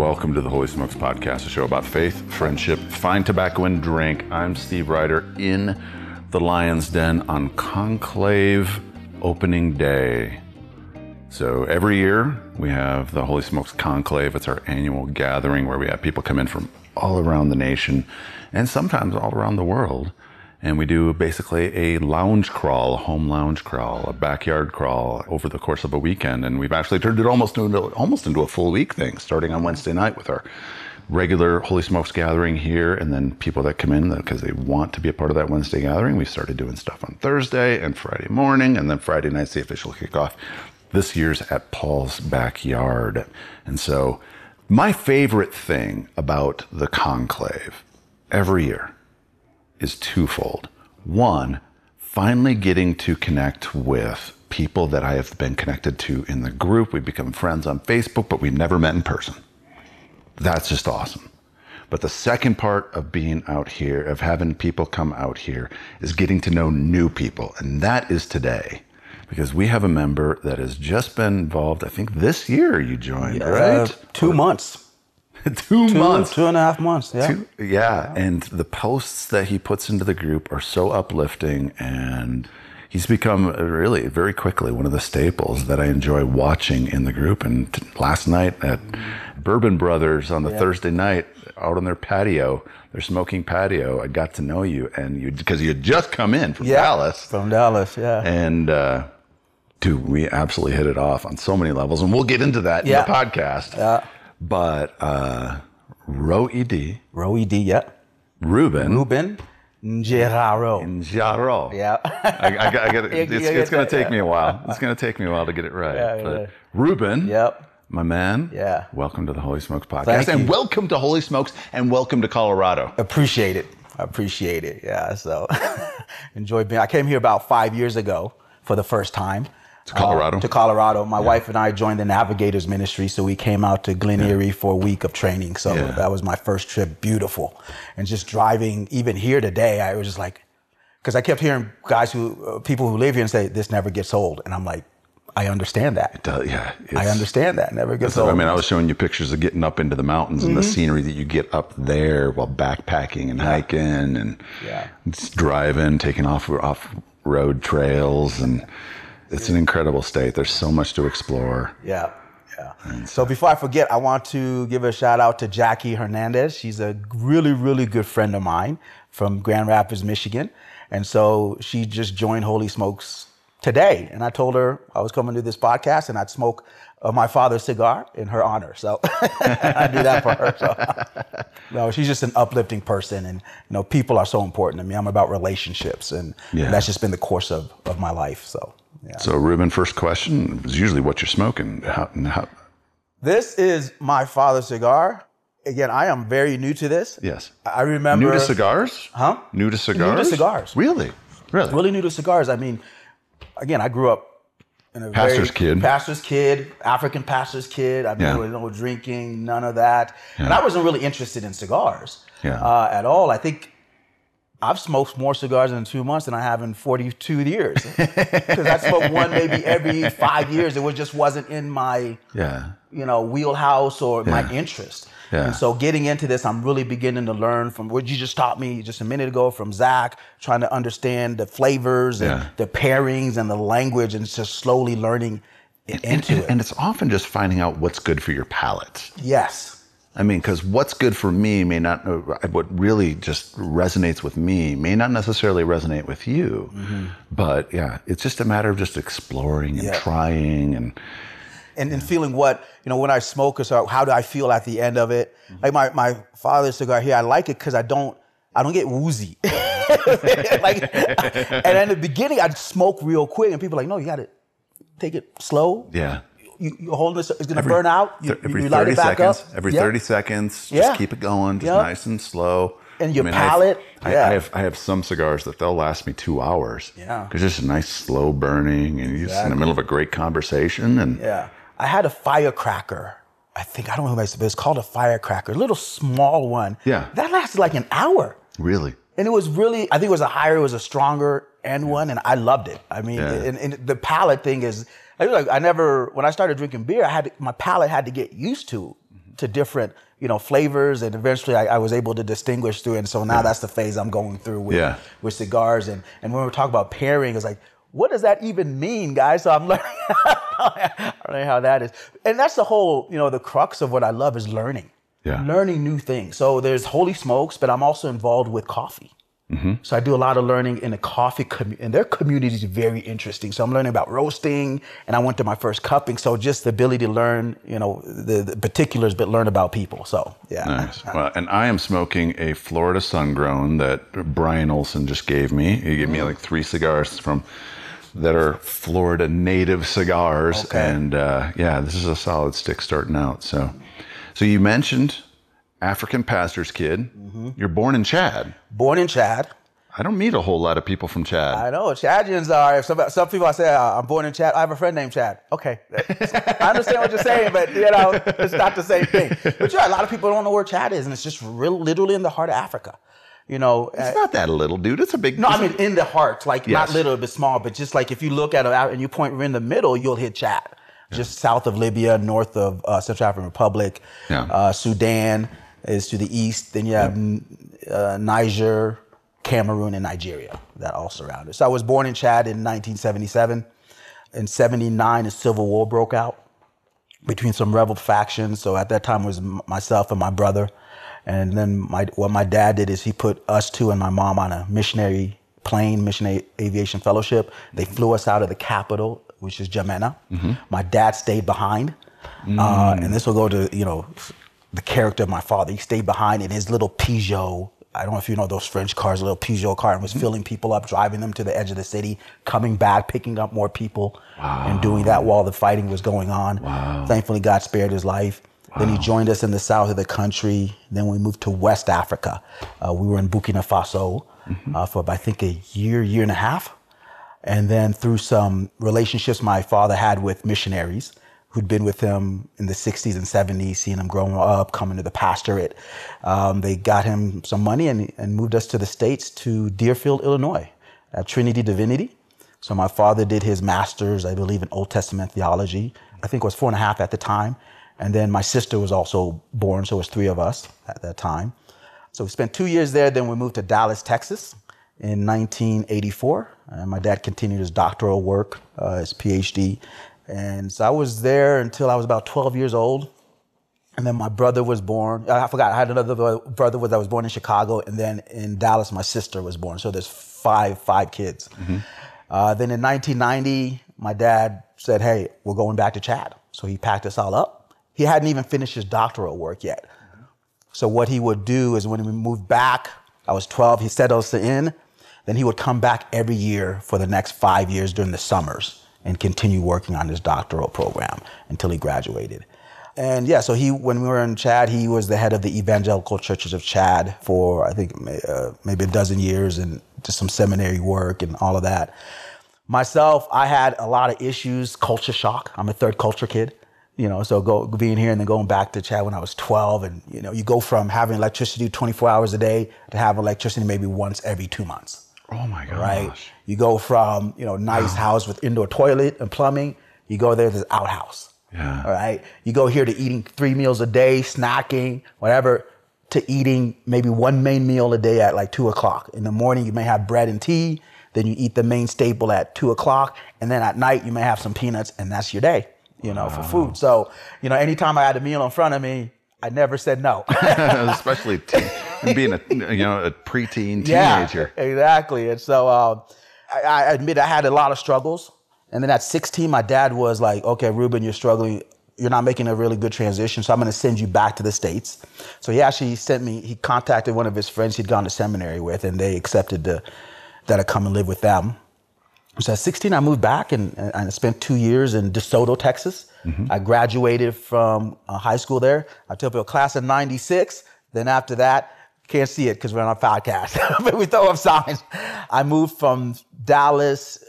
Welcome to the Holy Smokes Podcast, a show about faith, friendship, fine tobacco, and drink. I'm Steve Ryder in the Lion's Den on Conclave opening day. So every year we have the Holy Smokes Conclave. It's our annual gathering where we have people come in from all around the nation and sometimes all around the world. And we do basically a lounge crawl, a home lounge crawl, a backyard crawl over the course of a weekend. And we've actually turned it almost into, almost into a full week thing, starting on Wednesday night with our regular Holy Smokes gathering here. And then people that come in because they want to be a part of that Wednesday gathering, we started doing stuff on Thursday and Friday morning. And then Friday night's the official kickoff. This year's at Paul's backyard. And so my favorite thing about the conclave every year is twofold. One, finally getting to connect with people that I have been connected to in the group. We've become friends on Facebook, but we've never met in person. That's just awesome. But the second part of being out here, of having people come out here, is getting to know new people. And that is today. Because we have a member that has just been involved, I think this year you joined, right? Uh, two months. two, Two, months. two and a half months. Yeah. Two- yeah, and the posts that he puts into the group are so uplifting, and he's become uh, really very quickly one of the staples that I enjoy watching in the group. And t- last night at Bourbon Brothers on the Thursday night, out on their patio, their smoking patio, I got to know you, and you because you had just come in from Yeah. Dallas, From Dallas. Yeah. and. uh Dude, we absolutely hit it off on so many levels, and we'll get into that Yeah. in the podcast. Yeah. But uh, Ro Ed, Roe D. Yeah. Ruben, Ruben Njeraro. and Jaro. Yeah. I, I, got- I got, it's, You- you it's going to take yeah. me a while. It's going to take me a while to get it right. Yeah, but yeah. Ruben, yep. my man, Yeah. welcome to the Holy Smokes podcast, Thank and you. welcome to Holy Smokes, and welcome to Colorado. Appreciate it. I appreciate it. Yeah. So enjoy being. I came here about five years ago for the first time. To Colorado? Uh, to Colorado. My wife and I joined the Navigators Ministry, so we came out to Glen Eyrie for a week of training. So Yeah. that was my first trip. Beautiful, and just driving even here today, I was just like, because I kept hearing guys who, uh, people who live here, and say this never gets old, and I'm like, I understand that. Uh, yeah, I understand that. Never gets So, old. I mean, I was showing you pictures of getting up into the mountains and the Mm-hmm. scenery that you get up there while backpacking and hiking and Yeah. driving, taking off off road trails, and it's an incredible state. There's so much to explore. Yeah. Yeah. So before I forget, I want to give a shout out to Jackie Hernandez. She's a really, really good friend of mine from Grand Rapids, Michigan. And so she just joined Holy Smokes today. And I told her I was coming to this podcast and I'd smoke uh, my father's cigar in her honor. So I do that for her. So no, she's just an uplifting person. And, you know, people are so important to me. I'm about relationships. And Yeah. that's just been the course of, of my life. So, yeah. So, Ruben, first question is usually what you're smoking. How, how, This is my father's cigar. Again, I am very new to this. yes. I remember New to cigars? Huh? New to cigars? New to cigars. Really? Really? Really new to cigars. I mean, again, I grew up Pastor's kid. pastor's kid, African pastor's kid. I mean, Yeah. no drinking, none of that, and I wasn't really interested in cigars Yeah. uh, at all. I think I've smoked more cigars in two months than I have in 42 years because I smoke one maybe every five years. It was just wasn't in my Yeah. you know, wheelhouse or my interest. Yeah. And so getting into this, I'm really beginning to learn from what you just taught me just a minute ago from Zach, trying to understand the flavors and Yeah. the pairings and the language and just slowly learning And, into and, it. and it's often just finding out what's good for your palate. yes. I mean, because what's good for me may not, uh, what really just resonates with me may not necessarily resonate with you. But yeah, it's just a matter of just exploring and Yeah. trying and and, and feeling what you know when I smoke or so how do I feel at the end of it? Mm-hmm. Like my my father's cigar here, I like it because I don't I don't get woozy. like, and in the beginning, I'd smoke real quick, and people are like, no, you got to take it slow. yeah. You, you hold this, it's gonna burn out. You, Th- every you light 30 it back seconds, up. every Yeah. 30 seconds, just Yeah. keep it going, just Yeah. nice and slow. And your I have- palate, I, yeah. I have I have some cigars that they'll last me two hours. Yeah. because just a nice slow burning, and you're just in the middle of a great conversation, and Yeah. I had a firecracker. I think I don't know if it's called a firecracker, a little small one. Yeah. That lasted like an hour. really, And it was really, I think it was a higher, it was a stronger end one, and I loved it. I mean, Yeah. and, and the palate thing is, I like I never, when I started drinking beer, I had to, my palate had to get used to to different you know flavors, and eventually I, I was able to distinguish through. And so now that's the phase I'm going through with Yeah. with cigars. And and when we talk about pairing, it's like. What does that even mean, guys? So I'm learning, learning how that is, and that's the whole, you know, the crux of what I love is learning Yeah. learning new things. So there's Holy Smokes, but I'm also involved with coffee. Mm-hmm. So I do a lot of learning in the coffee community, and their community is very interesting. So I'm learning about roasting, and I went to my first cupping. So just the ability to learn, you know, the, the particulars, but learn about people. So yeah, Nice. Well, and I am smoking a Florida Sun Grown that Brian Olson just gave me. He gave me mm-hmm. like three cigars from that are Florida native cigars, Okay. and uh, yeah, this is a solid stick starting out. So, so you mentioned African pastor's kid. Mm-hmm. You're born in Chad. born in Chad. I don't meet a whole lot of people from Chad. I know Chadians are. If some, some people I say uh, I'm born in Chad, I have a friend named Chad. Okay, I understand what you're saying, but you know it's not the same thing. But yeah, a lot of people don't know where Chad is, and it's just real, literally in the heart of Africa. You know, uh, it's not that little, dude. It's a big. No, I mean in the heart, like not little but small, but just like if you look at it out and you point in the middle, you'll hit Chad. Just south of Libya, north of uh, Central African Republic, Yeah. uh, Sudan is to the east. Then you have uh, Niger, Cameroon, and Nigeria that all surround it. So I was born in Chad in 1977. In 79, a civil war broke out between some rebel factions. So at that time it was myself and my brother. And then my what my dad did is he put us two and my mom on a missionary plane, missionary aviation fellowship. They flew us out of the capital, which is N'Djamena. My dad stayed behind. Uh, and this will go to, you know, the character of my father. He stayed behind in his little Peugeot. I don't know if you know those French cars, a little Peugeot car, and was filling people up, driving them to the edge of the city, coming back, picking up more people, and doing that while the fighting was going on. Thankfully, God spared his life. Then he joined us in the south of the country. Then we moved to West Africa. Uh, we were in Burkina Faso uh, for I think a year, year and a half. And then through some relationships my father had with missionaries who'd been with him in the 60s and 70s, seeing him growing up, coming to the pastorate, um, they got him some money and, and moved us to the States to Deerfield, Illinois at Trinity Divinity. So my father did his master's, I believe, in Old Testament theology. I think it was four and a half at the time. And then my sister was also born, so it was three of us at that time. So we spent two years there. Then we moved to Dallas, Texas in 1984. And my dad continued his doctoral work, uh, his PhD. And so I was there until I was about 12 years old. And then my brother was born. I forgot, I had another bro- brother that was born in Chicago. And then in Dallas, my sister was born. So there's five, five kids. Uh, then in 1990, my dad said, Hey, we're going back to Chad. So he packed us all up. He hadn't even finished his doctoral work yet. So what he would do is when we moved back, I was 12, he settled us in. Then he would come back every year for the next five years during the summers and continue working on his doctoral program until he graduated. And yeah, so he, when we were in Chad, he was the head of the Evangelical Churches of Chad for, I think, uh, maybe a dozen years and just some seminary work and all of that. Myself, I had a lot of issues, culture shock. I'm a third culture kid, you know, so go being here and then going back to Chad when I was 12, and you know, you go from having electricity 24 hours a day to have electricity maybe once every two months, oh my gosh. right? You go from you know nice house with indoor toilet and plumbing, you go there there's outhouse, Yeah. all right. You go here to eating three meals a day, snacking, whatever, to eating maybe one main meal a day at like two o'clock. In the morning, you may have bread and tea. Then you eat the main staple at two o'clock. And then at night, you may have some peanuts, and that's your day, you know, for food. So, you know, anytime I had a meal in front of me, I never said no. Especially teen, being a you know a preteen teenager. Yeah, exactly. And so uh, I, I admit I had a lot of struggles. And then at 16, my dad was like, okay, Ruben, you're struggling. You're not making a really good transition, so I'm going to send you back to the States. So he actually sent me, he contacted one of his friends he'd gone to seminary with, and they accepted to, that I come and live with them. So at 16, I moved back and, and I spent two years in DeSoto, Texas. I graduated from uh, high school there. I took a class in 96. Then after that, can't see it because we're on a podcast, but we throw up signs. I moved from Dallas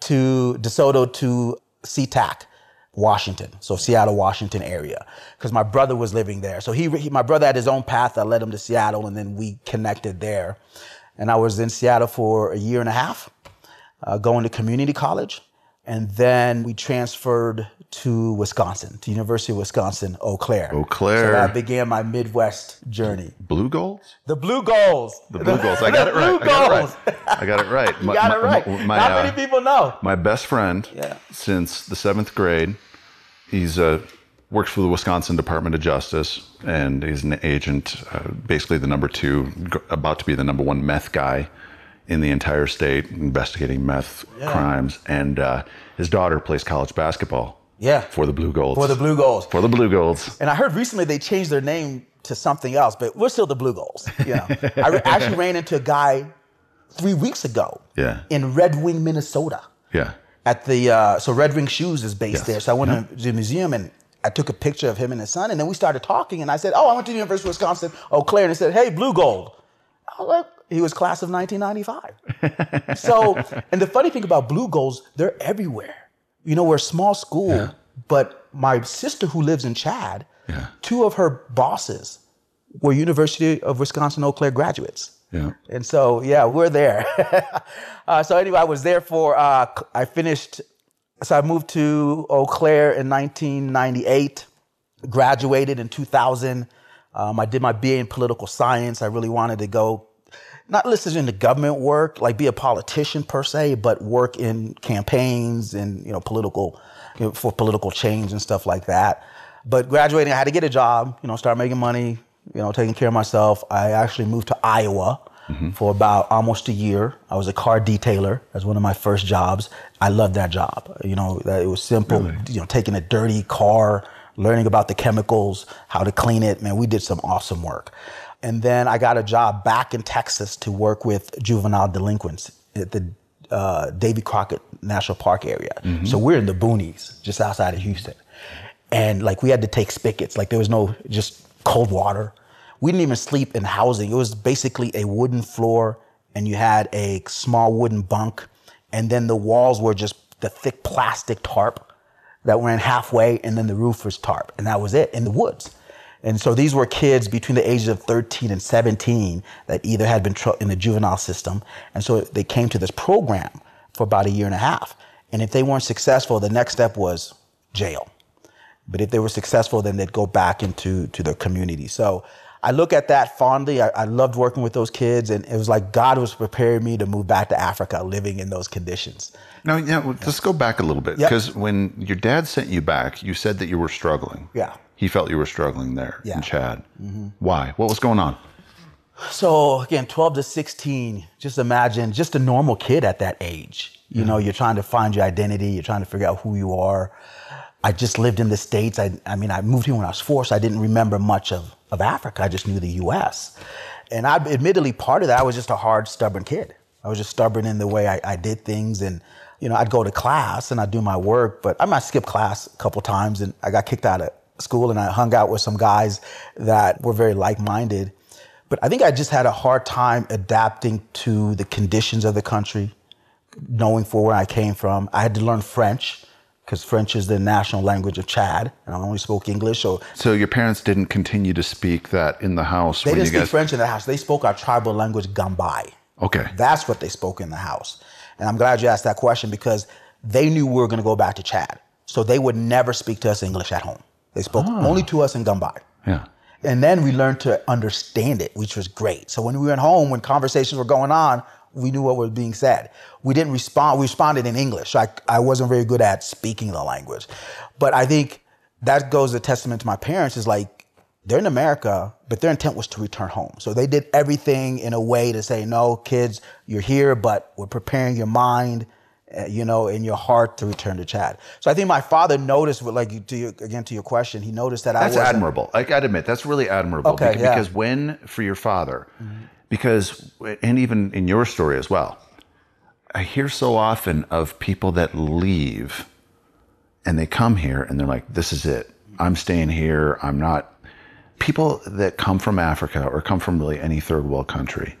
to DeSoto to SeaTac, Washington. So Seattle, Washington area. Because my brother was living there. So he, he, my brother had his own path that led him to Seattle and then we connected there. And I was in Seattle for a year and a half uh, going to community college. And then we transferred to Wisconsin, to University of Wisconsin, Eau Claire. Eau Claire. So that began my Midwest journey. Blugolds? The Blugolds. The Blugolds. I got it right. Blue I got it right. I got it right. You got it right. My, Not uh, many people know. my best friend Yeah. since the seventh grade. He's uh, works for the Wisconsin Department of Justice, and he's an agent, uh, basically the number two, about to be the number one meth guy in the entire state, investigating meth crimes. And uh, his daughter plays college basketball. Yeah. For the Blugolds. For the Blugolds. For the Blugolds. And I heard recently they changed their name to something else, but we're still the Blugolds. You know, I re- actually ran into a guy three weeks ago Yeah. in Red Wing, Minnesota. Yeah. At the uh, so Red Wing Shoes is based Yes. there. So I went to the museum and I took a picture of him and his son, and then we started talking. And I said, "Oh, I went to the University of Wisconsin, Eau Claire." And he said, "Hey, Blugold." I was like, he was class of 1995. so, and the funny thing about Blugolds, they're everywhere. You know, we're a small school, but my sister who lives in Chad, Yeah. two of her bosses were University of Wisconsin Eau Claire graduates. Yeah. And so, yeah, we're there. uh, so anyway, I was there for, uh, I finished, so I moved to Eau Claire in 1998, graduated in 2000. Um, I did my BA in political science. I really wanted to go, not listen into government work, like be a politician per se, but work in campaigns and, you know, political, you know, for political change and stuff like that. But graduating, I had to get a job, you know, start making money, you know, taking care of myself. I actually moved to Iowa mm-hmm. for about almost a year. I was a car detailer as one of my first jobs. I loved that job. You know, that it was simple, you know, taking a dirty car, learning about the chemicals, how to clean it. Man, we did some awesome work. And then I got a job back in Texas to work with juvenile delinquents at the uh, Davy Crockett National Park area. So we're in the boonies, just outside of Houston. And like we had to take spigots, like there was no just cold water. We didn't even sleep in housing. It was basically a wooden floor, and you had a small wooden bunk, and then the walls were just the thick plastic tarp that ran halfway, and then the roof was tarp, and that was it in the woods. And so these were kids between the ages of 13 and 17 that either had been in the juvenile system, and so they came to this program for about a year and a half. And if they weren't successful, the next step was jail. But if they were successful, then they'd go back into to their community. So I look at that fondly. I, I loved working with those kids, and it was like God was preparing me to move back to Africa, living in those conditions. Now, yeah, well, let's go back a little bit Yep. because when your dad sent you back, you said that you were struggling. Yeah. He felt you were struggling there Yeah. in Chad. Mm-hmm. Why? What was going on? So again, 12 to 16, just imagine just a normal kid at that age. You know, mm-hmm. you're trying to find your identity, you're trying to figure out who you are. I just lived in the States. I, I mean, I moved here when I was four, so I didn't remember much of, of Africa. I just knew the US. And I admittedly, part of that, I was just a hard, stubborn kid. I was just stubborn in the way I, I did things. And, you know, I'd go to class and I'd do my work, but I might skip class a couple times and I got kicked out of school and I hung out with some guys that were very like minded. But I think I just had a hard time adapting to the conditions of the country, knowing for where I came from. I had to learn French because French is the national language of Chad, and I only spoke English. So So your parents didn't continue to speak that in the house they didn't speak guys. French in the house. They spoke our tribal language, Gambai. Okay. That's what they spoke in the house. And I'm glad you asked that question because they knew we were going to go back to Chad. So they would never speak to us English at home. They spoke ah. only to us in Gambai. Yeah. And then we learned to understand it, which was great. So when we went home, when conversations were going on, we knew what was being said. We didn't respond, we responded in English. So I, I wasn't very good at speaking the language. But I think that goes a testament to my parents is like, they're in America, but their intent was to return home. So they did everything in a way to say, no, kids, you're here, but we're preparing your mind, Eh, you know, in your heart to return to Chad. So I think my father noticed, what, like, to your, again, to your question, he noticed that I That's admirable. I gotta admit, that's really admirable. Okay, beca- yeah. Because when, for your father, because, and even in your story as well, I hear so often of people that leave and they come here and they're like, this is it. I'm staying here. I'm not. People that come from Africa or come from really any third world country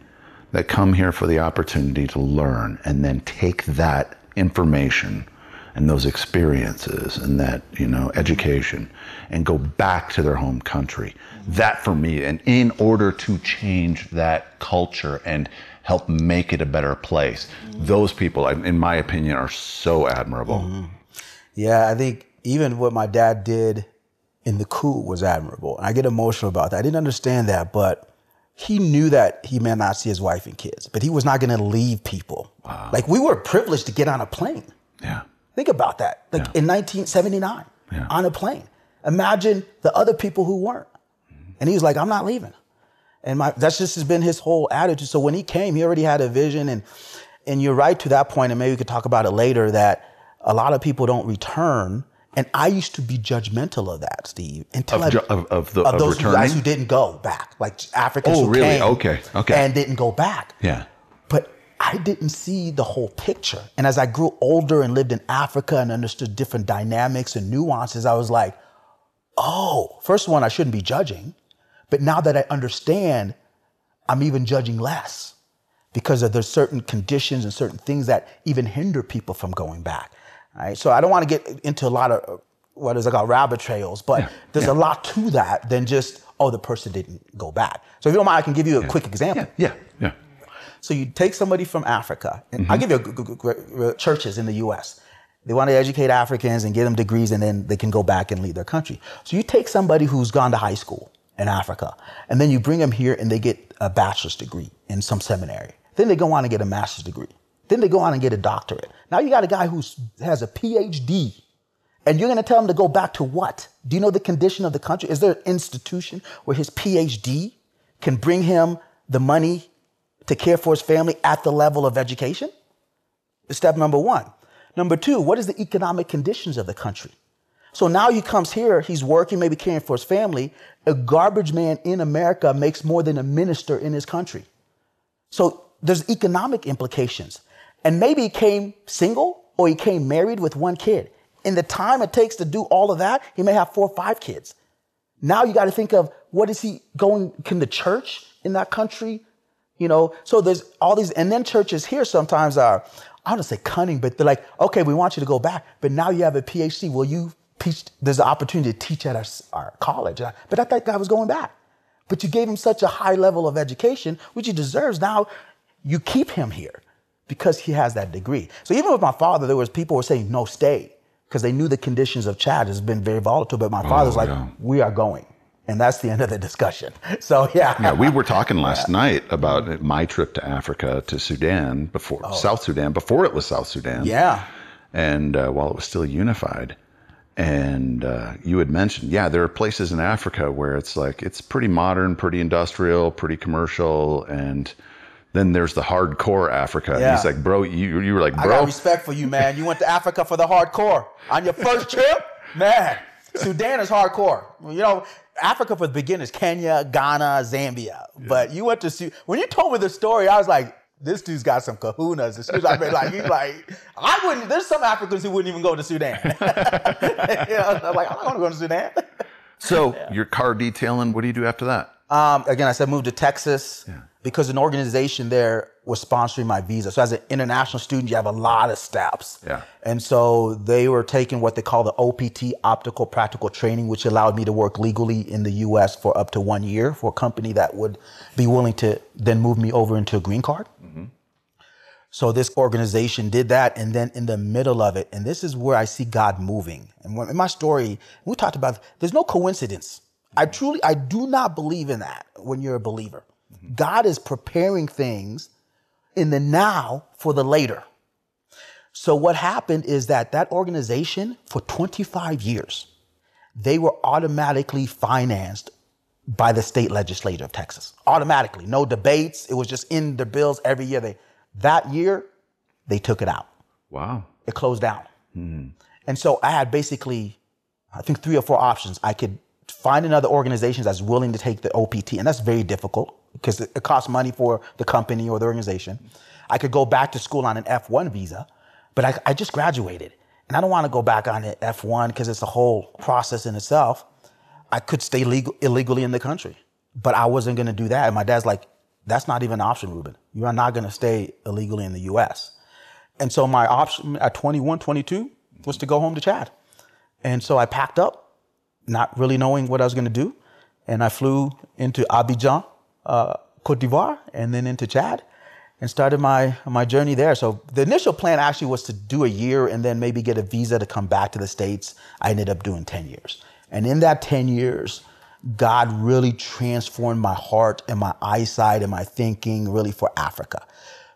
that come here for the opportunity to learn and then take that information and those experiences and that you know education and go back to their home country that for me and in order to change that culture and help make it a better place. Those people, in my opinion, are so admirable. Mm-hmm. Yeah, I think even what my dad did in the coup was admirable. And I get emotional about that. I didn't understand that, but he knew that he may not see his wife and kids, but he was not going to leave people. Wow. Like we were privileged to get on a plane. Yeah. Think about that. Like yeah. in 1979, yeah. on a plane. Imagine the other people who weren't. And he was like, I'm not leaving. And my, that's just has been his whole attitude. So when he came, he already had a vision. And, and you're right to that point, and maybe we could talk about it later, that a lot of people don't return. And I used to be judgmental of that, Steve, until of, I, of, of, the, of those returning? guys who didn't go back, like Africans oh, who really? came okay, okay. and didn't go back. Yeah. But I didn't see the whole picture. And as I grew older and lived in Africa and understood different dynamics and nuances, I was like, oh, first one, I shouldn't be judging. But now that I understand, I'm even judging less because of there's certain conditions and certain things that even hinder people from going back. Right? So I don't want to get into a lot of what is it called rabbit trails, but yeah, there's yeah. a lot to that than just oh the person didn't go back. So if you don't mind, I can give you a yeah. quick example. Yeah, yeah. So you take somebody from Africa, and mm-hmm. I'll give you a, a, churches in the U.S. They want to educate Africans and get them degrees, and then they can go back and lead their country. So you take somebody who's gone to high school in Africa, and then you bring them here, and they get a bachelor's degree in some seminary. Then they go on and get a master's degree. Then they go on and get a doctorate. Now you got a guy who has a PhD, and you're going to tell him to go back to what? Do you know the condition of the country? Is there an institution where his PhD can bring him the money to care for his family at the level of education? Step number one. Number two, what is the economic conditions of the country? So now he comes here, he's working, maybe caring for his family. A garbage man in America makes more than a minister in his country. So there's economic implications. And maybe he came single or he came married with one kid. In the time it takes to do all of that, he may have four or five kids. Now you got to think of what is he going, can the church in that country, you know? So there's all these, and then churches here sometimes are, I don't want to say cunning, but they're like, okay, we want you to go back, but now you have a PhD. Will you teach? There's an opportunity to teach at our, our college. But I thought guy was going back. But you gave him such a high level of education, which he deserves. Now you keep him here because he has that degree. So even with my father, there was people were saying, no, stay. Because they knew the conditions of Chad has been very volatile. But my father's oh, like, yeah. we are going. And that's the end of the discussion. So yeah. Yeah, we were talking last yeah. night about my trip to Africa to Sudan before oh. South Sudan before it was South Sudan. Yeah. And uh, while it was still unified, and uh, you had mentioned, yeah, there are places in Africa where it's like it's pretty modern, pretty industrial, pretty commercial, and then there's the hardcore Africa. Yeah. He's like, bro, you you were like, bro. I got respect for you, man. You went to Africa for the hardcore on your first trip, man. Sudan is hardcore. You know, Africa for the beginners, Kenya, Ghana, Zambia. Yeah. But you went to see, when you told me the story, I was like, this dude's got some kahunas. As soon as I like, he's like, I wouldn't, there's some Africans who wouldn't even go to Sudan. you know, I'm like, I don't want to go to Sudan. So yeah. your car detailing, what do you do after that? Um, again, I said moved to Texas yeah. Because an organization there was sponsoring my visa. So as an international student, you have a lot of steps. Yeah. And so they were taking what they call the OPT, optional practical training, which allowed me to work legally in the U.S. for up to one year for a company that would be willing to then move me over into a green card. Mm-hmm. So this organization did that, and then in the middle of it, and this is where I see God moving. And in my story, we talked about there's no coincidence I truly, I do not believe in that when you're a believer. God is preparing things in the now for the later. So what happened is that that organization for 25 years, they were automatically financed by the state legislature of Texas. Automatically, no debates. It was just in the bills every year. They that year they took it out. Wow. It closed down. Mm-hmm. And so I had basically, I think three or four options. I could find another organization that's willing to take the OPT, and that's very difficult because it, costs money for the company or the organization. I could go back to school on an F1 visa, but I, I just graduated, and I don't want to go back on an F1 because it's a whole process in itself. I could stay legal, illegally in the country, but I wasn't going to do that. And my dad's like, "That's not even an option, Ruben. You are not going to stay illegally in the U.S." And so my option at 21, 22 was to go home to Chad. And so I packed up not really knowing what I was going to do. And I flew into Abidjan, uh, Cote d'Ivoire, and then into Chad. and started my my journey there. So the initial plan actually was to do a year and then maybe get a visa to come back to the states. I ended up doing 10 years. And in that 10 years, God really transformed my heart and my eyesight and my thinking really for Africa.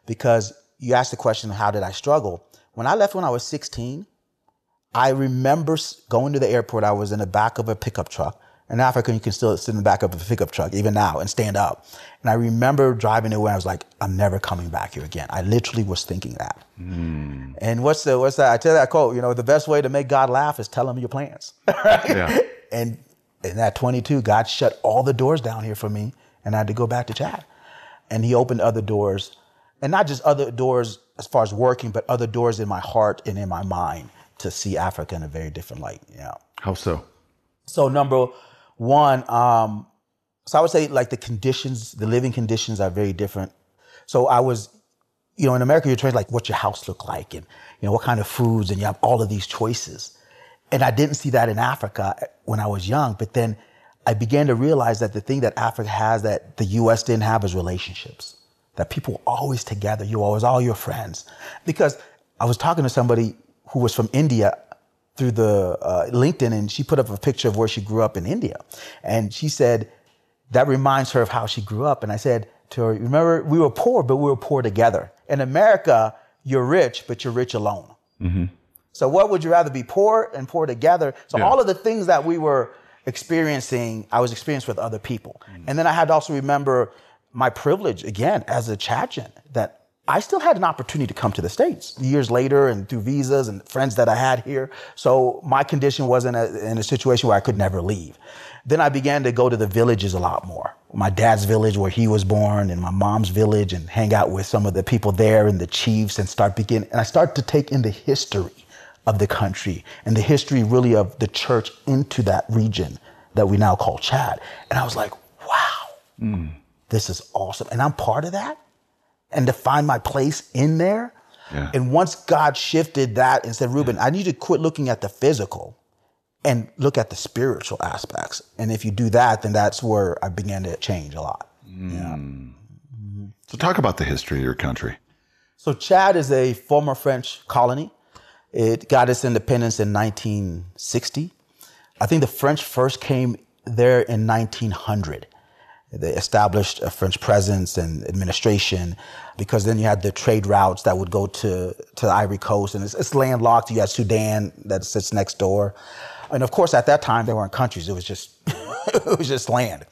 Because you asked the question, how did I struggle? When I left when I was 16, I remember going to the airport. I was in the back of a pickup truck. In Africa, you can still sit in the back of a pickup truck, even now, and stand up. And I remember driving away. I was like, I'm never coming back here again. I literally was thinking that. Mm. And what's the what's that? I tell that quote. You know, the best way to make God laugh is tell him your plans. right? Yeah. And in that 22, God shut all the doors down here for me, and I had to go back to Chad. And He opened other doors, and not just other doors as far as working, but other doors in my heart and in my mind to see Africa in a very different light. Yeah. How so? So number one, um, so I would say like the conditions, the living conditions are very different. So I was, you know, in America, you're trained like what your house look like and, you know, what kind of foods and you have all of these choices. And I didn't see that in Africa when I was young, but then I began to realize that the thing that Africa has that the US didn't have is relationships. That people are always together, you always all your friends. Because I was talking to somebody who was from India through the uh, LinkedIn, and she put up a picture of where she grew up in India, and she said that reminds her of how she grew up. And I said to her, "Remember, we were poor, but we were poor together. In America, you're rich, but you're rich alone. Mm-hmm. So, what would you rather be poor and poor together? So, yeah. all of the things that we were experiencing, I was experienced with other people, mm-hmm. and then I had to also remember my privilege again as a Chadjan that I still had an opportunity to come to the States years later and through visas and friends that I had here. So my condition wasn't a, in a situation where I could never leave. Then I began to go to the villages a lot more. My dad's village where he was born and my mom's village and hang out with some of the people there and the chiefs and start begin. And I start to take in the history of the country and the history really of the church into that region that we now call Chad. And I was like, wow, mm. this is awesome. And I'm part of that and to find my place in there. Yeah. And once God shifted that and said, Ruben, yeah. I need to quit looking at the physical and look at the spiritual aspects. And if you do that, then that's where I began to change a lot. Mm. Yeah. So, talk about the history of your country. So, Chad is a former French colony. It got its independence in 1960. I think the French first came there in 1900. They established a French presence and administration because then you had the trade routes that would go to, to the Ivory Coast and it's, it's landlocked. You had Sudan that sits next door. And of course, at that time, there weren't countries. It was just, it was just land.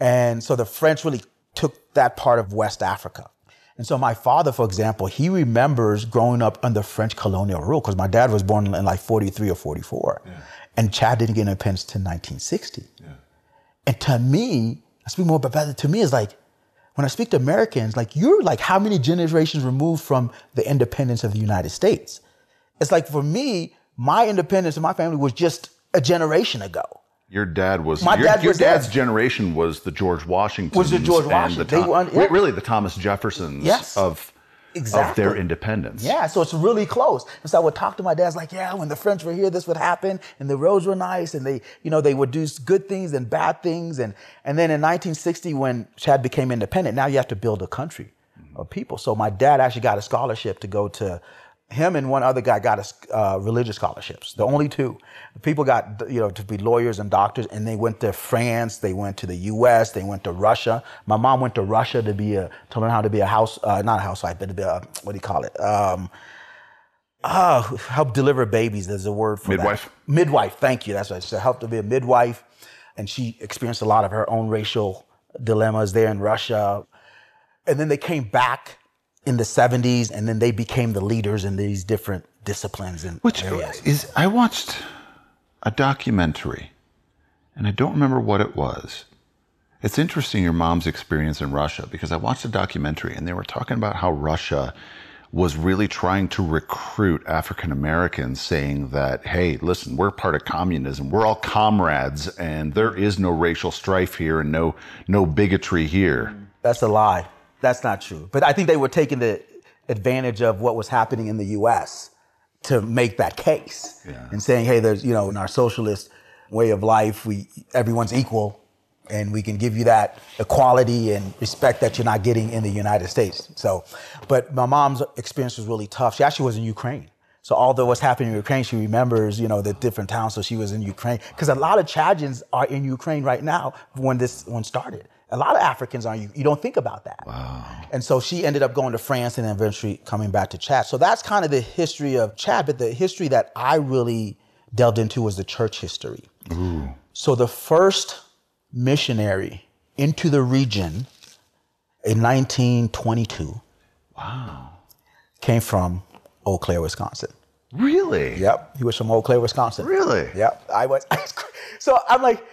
And so the French really took that part of West Africa. And so my father, for example, he remembers growing up under French colonial rule because my dad was born in like 43 or 44. Yeah. And Chad didn't get independence until 1960. Yeah. And to me, I speak more about that. To me, it's like when I speak to Americans, like you're like how many generations removed from the independence of the United States? It's like for me, my independence and my family was just a generation ago. Your dad was my your, dad your was dad's generation was the George Washington was the George Washington. The Tom, yeah. really the Thomas Jeffersons yes. of exactly. of their independence. Yeah, so it's really close. And so I would talk to my dad's like, yeah, when the French were here, this would happen, and the roads were nice, and they, you know, they would do good things and bad things, and and then in 1960 when Chad became independent, now you have to build a country of people. So my dad actually got a scholarship to go to him and one other guy got us uh, religious scholarships. The only two. People got you know to be lawyers and doctors, and they went to France, they went to the U.S., they went to Russia. My mom went to Russia to be a to learn how to be a house uh, not a housewife, but to be a what do you call it? Um, uh, help deliver babies. There's a word for midwife. That. Midwife. Thank you. That's right. So help to be a midwife, and she experienced a lot of her own racial dilemmas there in Russia, and then they came back in the 70s and then they became the leaders in these different disciplines and which areas. is i watched a documentary and i don't remember what it was. It's interesting your mom's experience in russia because i watched a documentary and they were talking about how russia was really trying to recruit african americans saying that hey listen we're part of communism. We're all comrades and there is no racial strife here and no no bigotry here. That's a lie that's not true. But I think they were taking the advantage of what was happening in the U.S. to make that case yeah. and saying, hey, there's, you know, in our socialist way of life, we everyone's equal and we can give you that equality and respect that you're not getting in the United States. So, but my mom's experience was really tough. She actually was in Ukraine. So although what's happening in Ukraine, she remembers, you know, the different towns. So she was in Ukraine because a lot of Chadians are in Ukraine right now when this one started. A lot of Africans are. You, you don't think about that. Wow. And so she ended up going to France and then eventually coming back to Chad. So that's kind of the history of Chad. But the history that I really delved into was the church history. Ooh. So the first missionary into the region in 1922 Wow. came from Eau Claire, Wisconsin. Really? Yep, he was from Eau Claire, Wisconsin. Really? Yep, I was. so I'm like,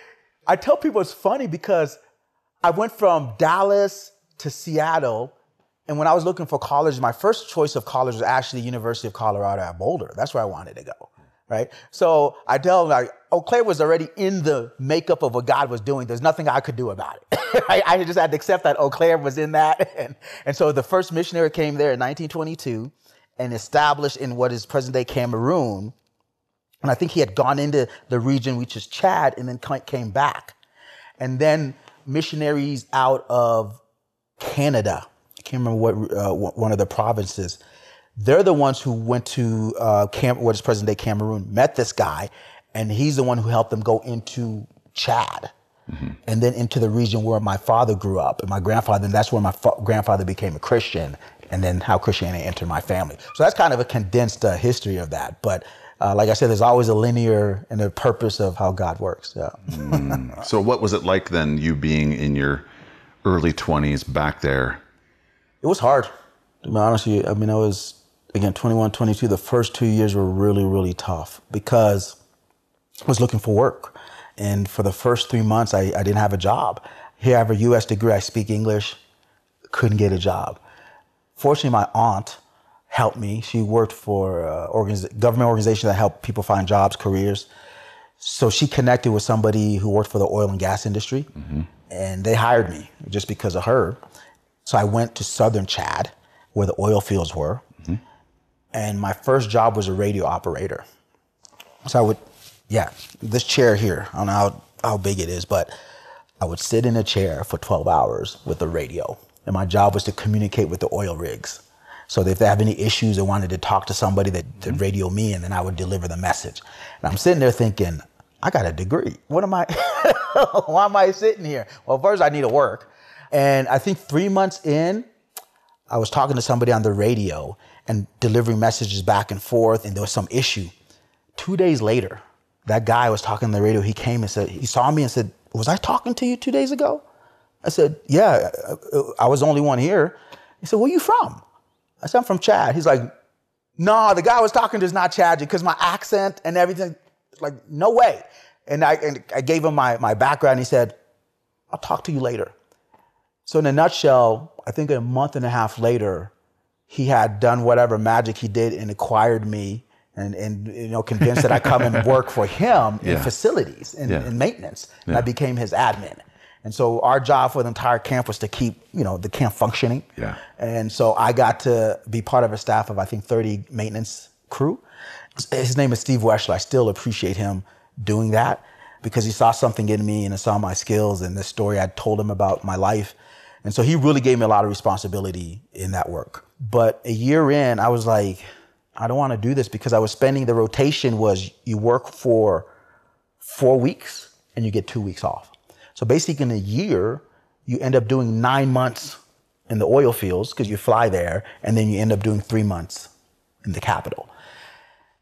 I tell people it's funny because I went from Dallas to Seattle, and when I was looking for college, my first choice of college was actually University of Colorado at Boulder. That's where I wanted to go, right? So I tell like, Eau Claire was already in the makeup of what God was doing. There's nothing I could do about it. I, I just had to accept that Eau Claire was in that, and, and so the first missionary came there in 1922 and established in what is present day Cameroon. And I think he had gone into the region, which is Chad, and then came back. And then missionaries out of Canada, I can't remember what uh, one of the provinces, they're the ones who went to uh, Cam- what is present day Cameroon, met this guy, and he's the one who helped them go into Chad. And then into the region where my father grew up, and my grandfather, and that's where my fa- grandfather became a Christian, and then how Christianity entered my family. So that's kind of a condensed uh, history of that. But uh, like I said, there's always a linear and a purpose of how God works. Yeah. So, what was it like then, you being in your early 20s back there? It was hard, to be honest with you. I mean, I was, again, 21, 22. The first two years were really, really tough because I was looking for work. And for the first three months, I, I didn't have a job. Here I have a US degree, I speak English, couldn't get a job. Fortunately, my aunt helped me. She worked for a organiz- government organization that helped people find jobs, careers. So she connected with somebody who worked for the oil and gas industry, mm-hmm. and they hired me just because of her. So I went to southern Chad, where the oil fields were, mm-hmm. and my first job was a radio operator. So I would, yeah, this chair here, I don't know how, how big it is, but I would sit in a chair for 12 hours with the radio. And my job was to communicate with the oil rigs. So if they have any issues or wanted to talk to somebody, that would mm-hmm. radio me and then I would deliver the message. And I'm sitting there thinking, I got a degree. What am I, why am I sitting here? Well, first I need to work. And I think three months in, I was talking to somebody on the radio and delivering messages back and forth, and there was some issue. Two days later, that guy was talking on the radio. He came and said, he saw me and said, Was I talking to you two days ago? I said, Yeah, I was the only one here. He said, Where you from? I said, I'm from Chad. He's like, No, the guy I was talking to is not Chad because my accent and everything, like, no way. And I, and I gave him my, my background. He said, I'll talk to you later. So in a nutshell, I think a month and a half later, he had done whatever magic he did and acquired me and, and you know convinced that I come and work for him in facilities and, Yeah. and maintenance. And I became his admin. And so our job for the entire camp was to keep, you know, the camp functioning. Yeah. And so I got to be part of a staff of I think 30 maintenance crew. His name is Steve Weschler. I still appreciate him doing that because he saw something in me and he saw my skills and the story I told him about my life. And so he really gave me a lot of responsibility in that work. But a year in, I was like, I don't want to do this because I was spending the rotation was you work for four weeks and you get two weeks off. So basically in a year, you end up doing nine months in the oil fields because you fly there and then you end up doing three months in the capital.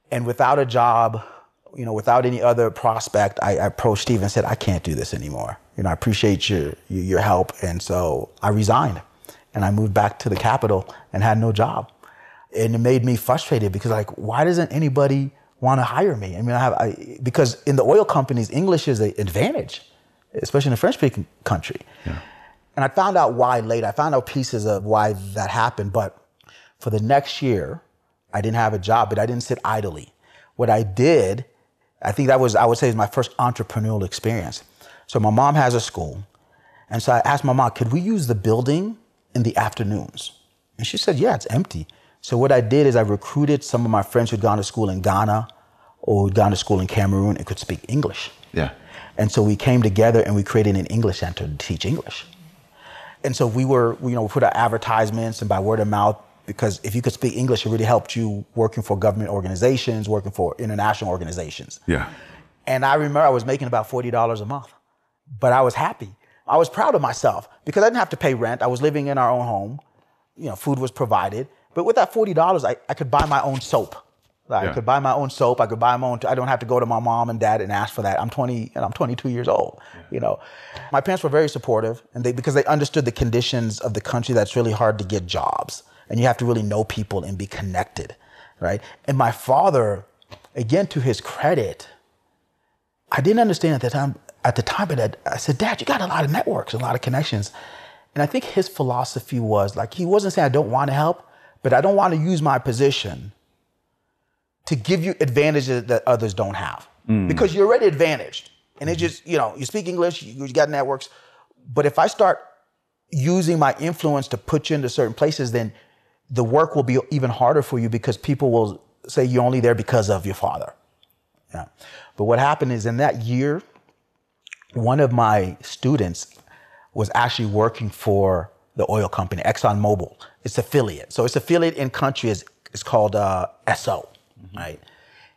And without a job, you know, without any other prospect, I, I approached Steve and said, I can't do this anymore. You know, I appreciate your, your help. And so I resigned and I moved back to the capital and had no job. And it made me frustrated because like, why doesn't anybody want to hire me? I mean, I have, I, because in the oil companies, English is an advantage, especially in a French speaking country. And I found out why later. I found out pieces of why that happened. But for the next year, I didn't have a job, but I didn't sit idly. What I did, I think that was, I would say, is my first entrepreneurial experience. So my mom has a school. And so I asked my mom, could we use the building in the afternoons? And she said, yeah, it's empty. So what I did is I recruited some of my friends who'd gone to school in Ghana or who'd gone to school in Cameroon and could speak English. Yeah. And so we came together and we created an English center to teach English. And so we were, you know, we put out advertisements and by word of mouth, because if you could speak English, it really helped you working for government organizations, working for international organizations. Yeah. And I remember I was making about $40 a month, but I was happy. I was proud of myself because I didn't have to pay rent. I was living in our own home. You know, food was provided. But with that $40, I, I could buy my own soap. I Yeah. could buy my own soap. I could buy my own. I don't have to go to my mom and dad and ask for that. I'm 20 and I'm 22 years old. You know, my parents were very supportive, and they because they understood the conditions of the country. That's really hard to get jobs, and you have to really know people and be connected, right? And my father, again, to his credit, I didn't understand at the time. At the time, but I, I said, Dad, you got a lot of networks, a lot of connections. And I think his philosophy was like he wasn't saying I don't want to help, but I don't want to use my position to give you advantages that others don't have because you're already advantaged. And it just, you know, you speak English, you, you got networks. But if I start using my influence to put you into certain places, then the work will be even harder for you because people will say you're only there because of your father. Yeah. But what happened is in that year, one of my students was actually working for the oil company, ExxonMobil. It's affiliate. So its affiliate in country is, is called uh, Esso, Mm-hmm. right?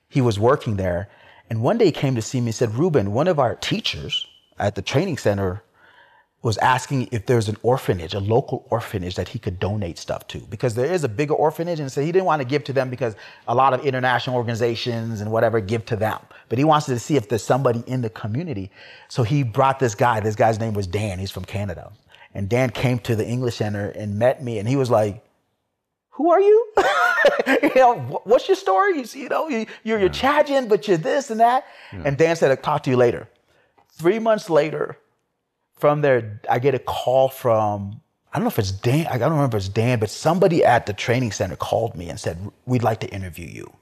He was working there. And one day he came to see me and said, Ruben, one of our teachers at the training center was asking if there's an orphanage, a local orphanage that he could donate stuff to. Because there is a bigger orphanage, and so he didn't want to give to them because a lot of international organizations and whatever give to them. But he wanted to see if there's somebody in the community. So he brought this guy. This guy's name was Dan. He's from Canada. And Dan came to the English Center and met me, and he was like, who are you? you know, what's your story? You, see, you know, you, you're, you're but you're this and that. And Dan said, I'll talk to you later. Three months later, from there, I get a call from, I don't know if it's Dan, I don't remember if it's Dan, but somebody at the training center called me and said, We'd like to interview you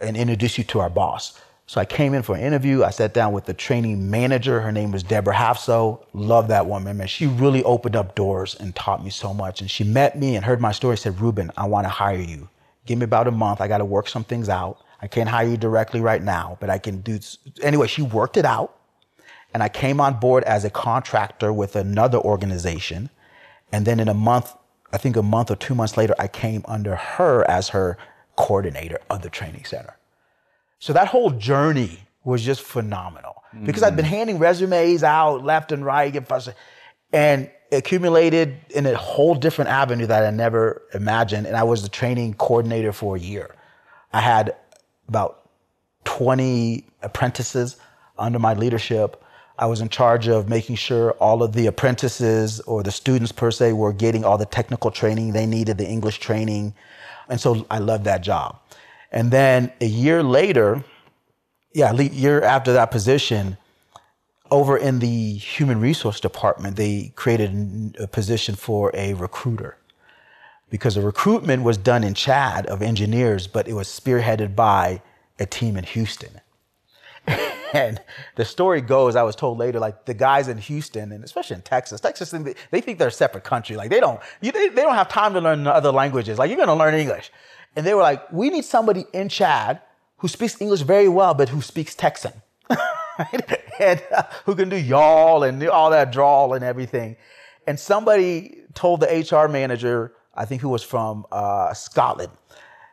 and introduce you to our boss. So I came in for an interview. I sat down with the training manager. Her name was Deborah Hafso. Love that woman, man. She really opened up doors and taught me so much. And she met me and heard my story. Said, Ruben, I want to hire you. Give me about a month. I got to work some things out. I can't hire you directly right now, but I can do. Anyway, she worked it out. And I came on board as a contractor with another organization. And then in a month, I think a month or two months later, I came under her as her coordinator of the training center. So that whole journey was just phenomenal because I'd been mm. handing resumes out left and right, get frustrated, and accumulated in a whole different avenue that I never imagined. And I was the training coordinator for a year. I had about 20 apprentices under my leadership. I was in charge of making sure all of the apprentices or the students per se were getting all the technical training they needed, the English training. And so I loved that job. And then a year later, yeah, a year after that position, over in the human resource department, they created a position for a recruiter because the recruitment was done in Chad of engineers, but it was spearheaded by a team in Houston. and the story goes, I was told later, like the guys in Houston, and especially in Texas, Texas, they think they're a separate country. Like they don't, you, they, they don't have time to learn other languages. Like you're going to learn English. And they were like, we need somebody in Chad who speaks English very well, but who speaks Texan. and uh, who can do y'all and do all that drawl and everything. And somebody told the HR manager, I think who was from uh, Scotland,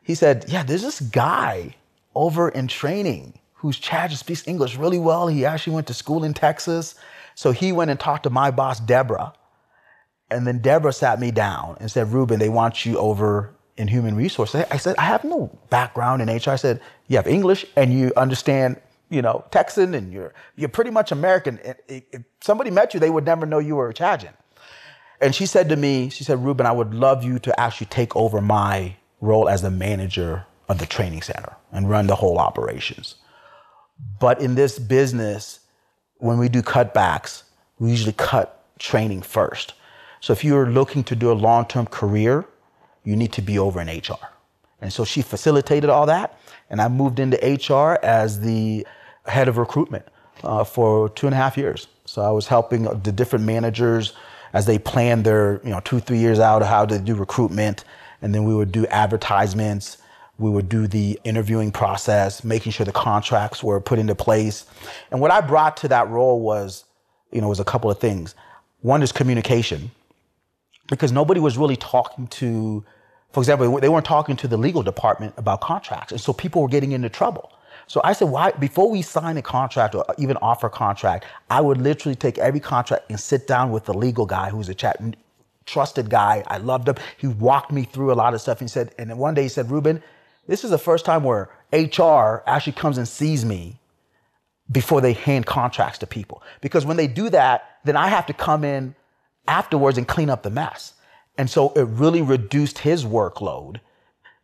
he said, Yeah, there's this guy over in training who's Chad who speaks English really well. He actually went to school in Texas. So he went and talked to my boss, Deborah. And then Deborah sat me down and said, Ruben, they want you over in human resources. I said, I have no background in HR. I said, you have English and you understand, you know, Texan and you're you're pretty much American. If somebody met you, they would never know you were a Chadian. And she said to me, she said, Ruben, I would love you to actually take over my role as the manager of the training center and run the whole operations. But in this business, when we do cutbacks, we usually cut training first. So if you're looking to do a long-term career, you need to be over in HR. And so she facilitated all that, and I moved into HR as the head of recruitment uh, for two and a half years. So I was helping the different managers as they planned their, you know, two, three years out of how to do recruitment. And then we would do advertisements. We would do the interviewing process, making sure the contracts were put into place. And what I brought to that role was, you know, was a couple of things. One is communication, because nobody was really talking to, for example, they weren't talking to the legal department about contracts. And so people were getting into trouble. So I said, why, before we sign a contract or even offer a contract, I would literally take every contract and sit down with the legal guy who's a chat, trusted guy. I loved him. He walked me through a lot of stuff. He said, and then one day he said, Ruben, this is the first time where HR actually comes and sees me before they hand contracts to people. Because when they do that, then I have to come in afterwards and clean up the mess. And so it really reduced his workload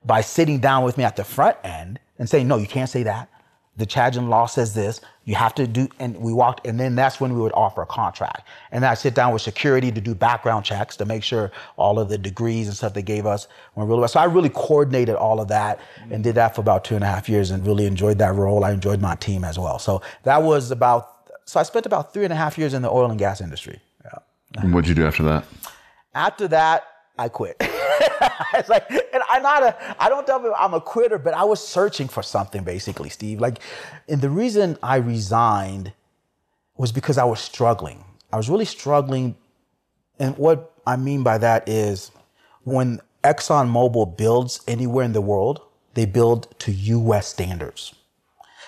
by sitting down with me at the front end and saying, no, you can't say that. The Chadian law says this. You have to do, and we walked, and then that's when we would offer a contract. And I sit down with security to do background checks to make sure all of the degrees and stuff they gave us were really. So I really coordinated all of that and did that for about two and a half years and really enjoyed that role. I enjoyed my team as well. So that was about. So I spent about three and a half years in the oil and gas industry. And what'd you do after that? After that, I quit. it's like, and I'm not a, I don't tell people I'm a quitter, but I was searching for something basically, Steve. Like, and the reason I resigned was because I was struggling. I was really struggling. And what I mean by that is when ExxonMobil builds anywhere in the world, they build to US standards.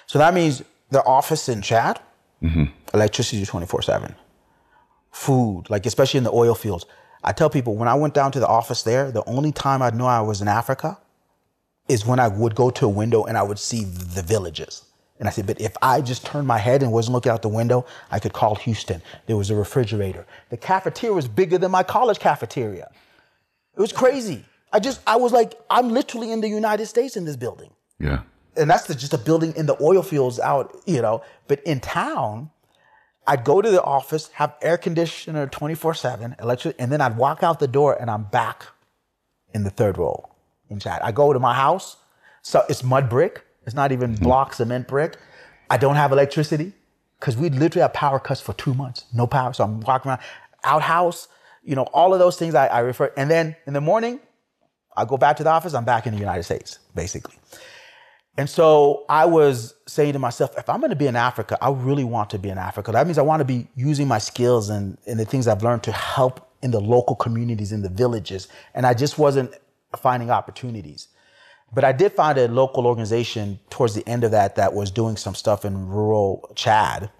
So that means the office in Chad, mm-hmm. electricity 24 7, food, like especially in the oil fields I tell people when I went down to the office there, the only time I'd know I was in Africa is when I would go to a window and I would see the villages. And I said, but if I just turned my head and wasn't looking out the window, I could call Houston. There was a refrigerator. The cafeteria was bigger than my college cafeteria. It was crazy. I just, I was like, I'm literally in the United States in this building. Yeah. And that's the, just a building in the oil fields out, you know. But in town, I'd go to the office, have air conditioner 24 7, electric, and then I'd walk out the door and I'm back in the third row in Chad. I go to my house, so it's mud brick. It's not even mm-hmm. block cement brick. I don't have electricity because we literally have power cuts for two months, no power. So I'm walking around, outhouse, you know, all of those things I, I refer. And then in the morning, I go back to the office. I'm back in the United States, basically. And so I was saying to myself, if I'm going to be in Africa, I really want to be in Africa. That means I want to be using my skills and, and the things I've learned to help in the local communities, in the villages. And I just wasn't finding opportunities. But I did find a local organization towards the end of that that was doing some stuff in rural Chad.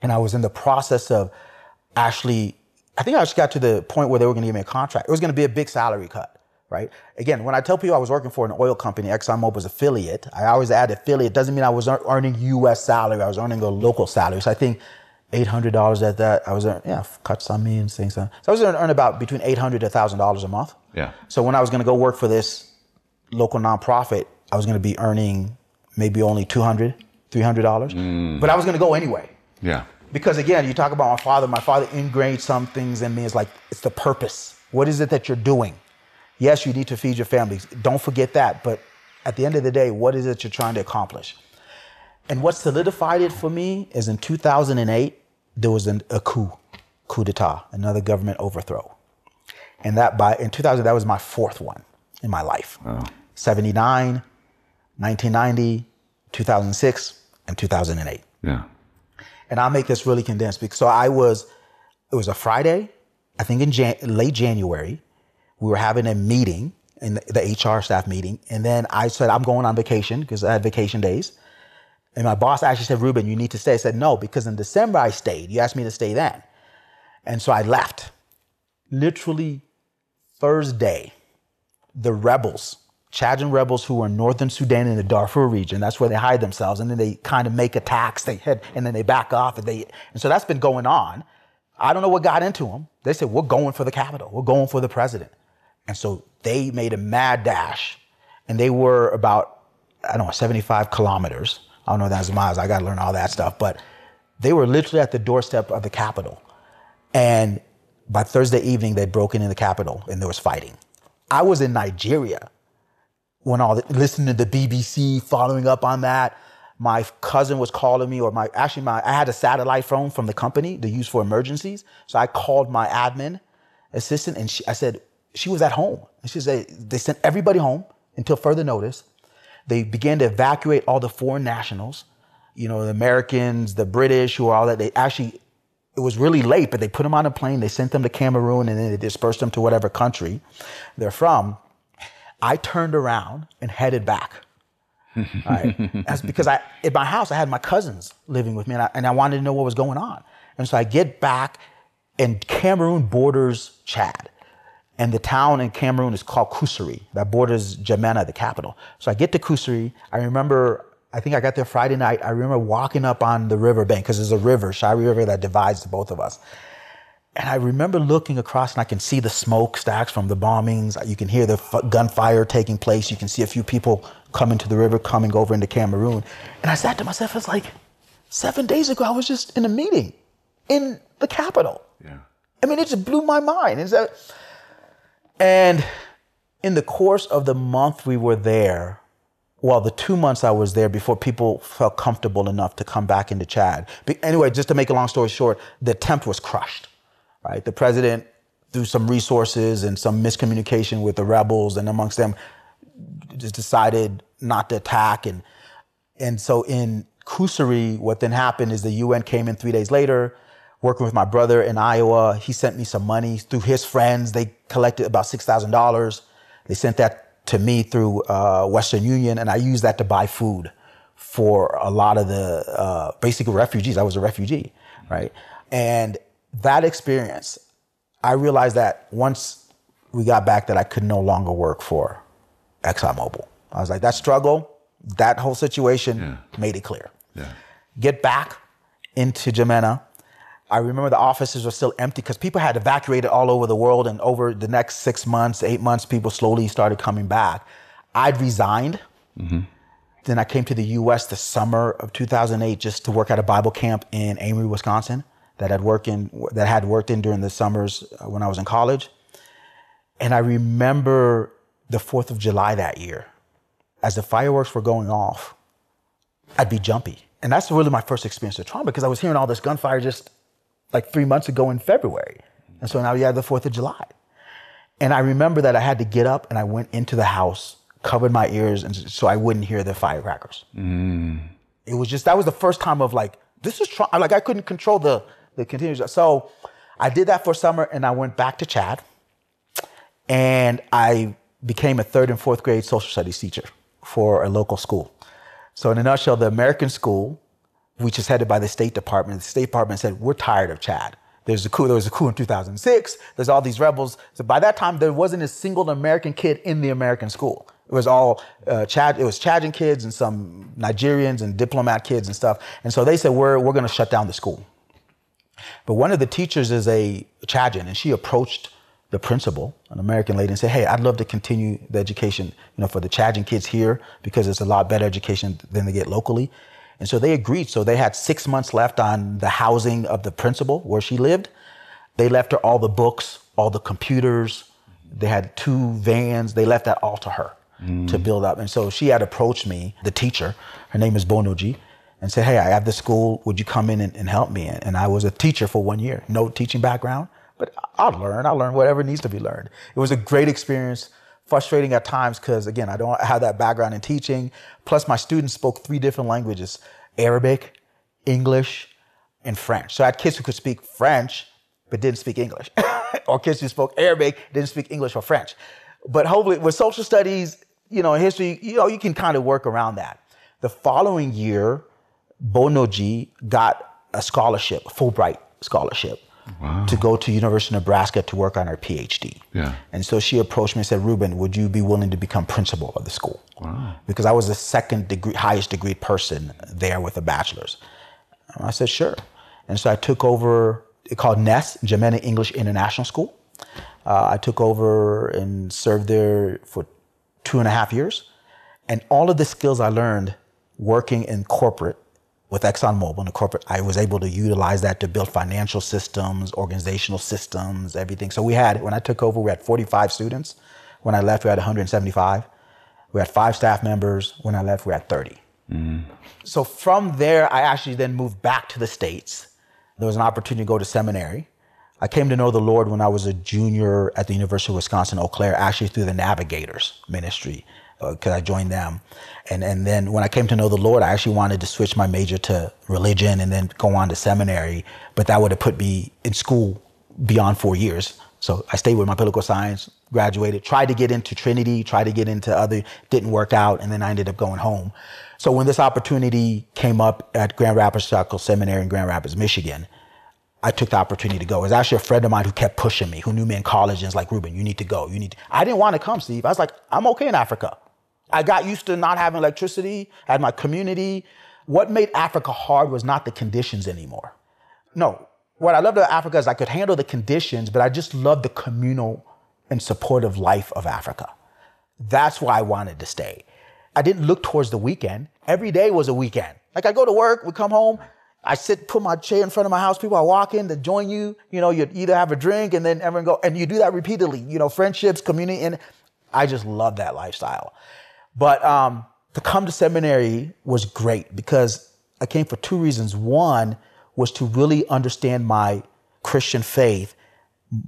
And I was in the process of actually, I think I just got to the point where they were going to give me a contract. It was going to be a big salary cut right? Again, when I tell people I was working for an oil company, ExxonMobil's affiliate, I always add affiliate. Doesn't mean I was earning U.S. salary. I was earning a local salary. So I think eight hundred dollars at that. I was earning, yeah, cuts on me and things. So I was going to earn about between eight hundred to thousand dollars a month. Yeah. So when I was going to go work for this local nonprofit, I was going to be earning maybe only 200 300 dollars, mm. but I was going to go anyway. Yeah. Because again, you talk about my father. My father ingrained some things in me. It's like it's the purpose. What is it that you're doing? Yes, you need to feed your families. Don't forget that. But at the end of the day, what is it you're trying to accomplish? And what solidified it for me is in 2008, there was an, a coup, coup d'etat, another government overthrow. And that by in 2000, that was my fourth one in my life. Wow. 79, 1990, 2006, and 2008. Yeah. And I'll make this really condensed because so I was, it was a Friday, I think in Jan- late January we were having a meeting in the, the HR staff meeting. And then I said, I'm going on vacation because I had vacation days. And my boss actually said, Ruben, you need to stay. I said, no, because in December I stayed. You asked me to stay then. And so I left. Literally Thursday, the rebels, Chadian rebels who were in northern Sudan in the Darfur region, that's where they hide themselves. And then they kind of make attacks, they hit, and then they back off. And, they, and so that's been going on. I don't know what got into them. They said, we're going for the capital. We're going for the president. And so they made a mad dash and they were about, I don't know, 75 kilometers. I don't know that's miles. I got to learn all that stuff. But they were literally at the doorstep of the capital. And by Thursday evening, they'd broken in the capital and there was fighting. I was in Nigeria when all the, listening to the BBC, following up on that. My cousin was calling me, or my actually my I had a satellite phone from the company to use for emergencies. So I called my admin assistant and she, I said, she was at home. And she said, they sent everybody home until further notice. They began to evacuate all the foreign nationals, you know, the Americans, the British, who are all that. They actually, it was really late, but they put them on a plane, they sent them to Cameroon, and then they dispersed them to whatever country they're from. I turned around and headed back. right? That's because I, at my house, I had my cousins living with me, and I, and I wanted to know what was going on. And so I get back, and Cameroon borders Chad. And the town in Cameroon is called Kousseri, that borders N'Djamena, the capital. So I get to Kousseri. I remember, I think I got there Friday night. I remember walking up on the riverbank because there's a river, Chari River, that divides the both of us. And I remember looking across and I can see the smokestacks from the bombings. You can hear the f- gunfire taking place. You can see a few people coming to the river, coming over into Cameroon. And I said to myself, it's like seven days ago, I was just in a meeting in the capital. Yeah. I mean, it just blew my mind. Is that, and in the course of the month we were there, well, the two months I was there before people felt comfortable enough to come back into Chad. But anyway, just to make a long story short, the attempt was crushed. Right, the president, through some resources and some miscommunication with the rebels and amongst them, just decided not to attack. And and so in Kousseri, what then happened is the UN came in three days later working with my brother in Iowa. He sent me some money through his friends. They collected about $6,000. They sent that to me through uh, Western Union, and I used that to buy food for a lot of the uh, basic refugees. I was a refugee, right? And that experience, I realized that once we got back that I could no longer work for ExxonMobil. I was like, that struggle, that whole situation Yeah. made it clear. Yeah. Get back into N'Djamena. I remember the offices were still empty because people had evacuated all over the world, and over the next six months, eight months, people slowly started coming back. I'd resigned. Then I came to the U.S. the summer of 2008 just to work at a Bible camp in Amery, Wisconsin, that had worked in that had worked in during the summers uh, when I was in college. And I remember the Fourth of July that year, as the fireworks were going off. I'd be jumpy. And that's really my first experience of trauma because I was hearing all this gunfire just like three months ago in February. And so now you have the 4th of July. And I remember that I had to get up and I went into the house, covered my ears, and so I wouldn't hear the firecrackers. Mm. It was just, that was the first time of like, this is trauma. Like I couldn't control the, the continuous. So I did that for summer and I went back to Chad and I became a third and fourth grade social studies teacher for a local school. So in a nutshell, the American school, which is headed by the State Department, the State Department said, we're tired of Chad. There's a coup, there was a coup in 2006. There's all these rebels. So by that time, there wasn't a single American kid in the American school. It was all uh, Chad, it was Chadian kids and some Nigerians and diplomat kids and stuff. And so they said, we're, we're going to shut down the school. But one of the teachers is a Chadian, and she approached the principal, an American lady, and said, "Hey, I'd love to continue the education, you know, for the Chadian kids here because it's a lot better education than they get locally." And so they agreed. So they had six months left on the housing of the principal where she lived. They left her all the books, all the computers. They had two vans. They left that all to her to mm. build up. And so she had approached me, the teacher. Her name is Bonoji and said, Hey, I have this school. Would you come in and, and help me? And I was a teacher for one year, no teaching background, but I'll learn. I'll learn whatever needs to be learned. It was a great experience, frustrating at times because, again, I don't have that background in teaching. Plus, my students spoke three different languages Arabic, English, and French. So I had kids who could speak French, but didn't speak English, or kids who spoke Arabic, didn't speak English or French. But hopefully, with social studies, you know, history, you know, you can kind of work around that. The following year, Bonoji got a scholarship, a Fulbright scholarship, to go to University of Nebraska to work on her PhD. Yeah. And so she approached me and said, Ruben, would you be willing to become principal of the school? Wow. Because I was the second degree, highest degree person there with a bachelor's. And I said, sure. And so I took over, it called NES, N'Djamena English International School. Uh, I took over and served there for two and a half years. And all of the skills I learned working in corporate with ExxonMobil in the corporate, I was able to utilize that to build financial systems, organizational systems, everything. So we had, when I took over, we had 45 students. When I left, we had 175. We had five staff members. When I left, we had 30. Mm. So from there, I actually then moved back to the States. There was an opportunity to go to seminary. I came to know the Lord when I was a junior at the University of Wisconsin Eau Claire, actually through the Navigators ministry. Uh, because I joined them. And, and then when I came to know the Lord, I actually wanted to switch my major to religion and then go on to seminary. But that would have put me in school beyond four years. So I stayed with my political science, graduated, tried to get into Trinity, tried to get into other, didn't work out, and then I ended up going home. So when this opportunity came up at Grand Rapids Theological Seminary in Grand Rapids, Michigan, I took the opportunity to go. It was actually a friend of mine who kept pushing me, who knew me in college and was like, Ruben, you need to go. You need to. I didn't want to come, Steve. I was like, I'm okay in Africa. I got used to not having electricity, I had my community. What made Africa hard was not the conditions anymore. No, what I loved about Africa is I could handle the conditions, but I just loved the communal and supportive life of Africa. That's why I wanted to stay. I didn't look towards the weekend. Every day was a weekend. Like I go to work, we come home, I sit, put my chair in front of my house. People are walking to join you. You know, you'd either have a drink and then everyone go, and you do that repeatedly. You know, friendships, community, and I just love that lifestyle. But um, to come to seminary was great because I came for two reasons. One was to really understand my Christian faith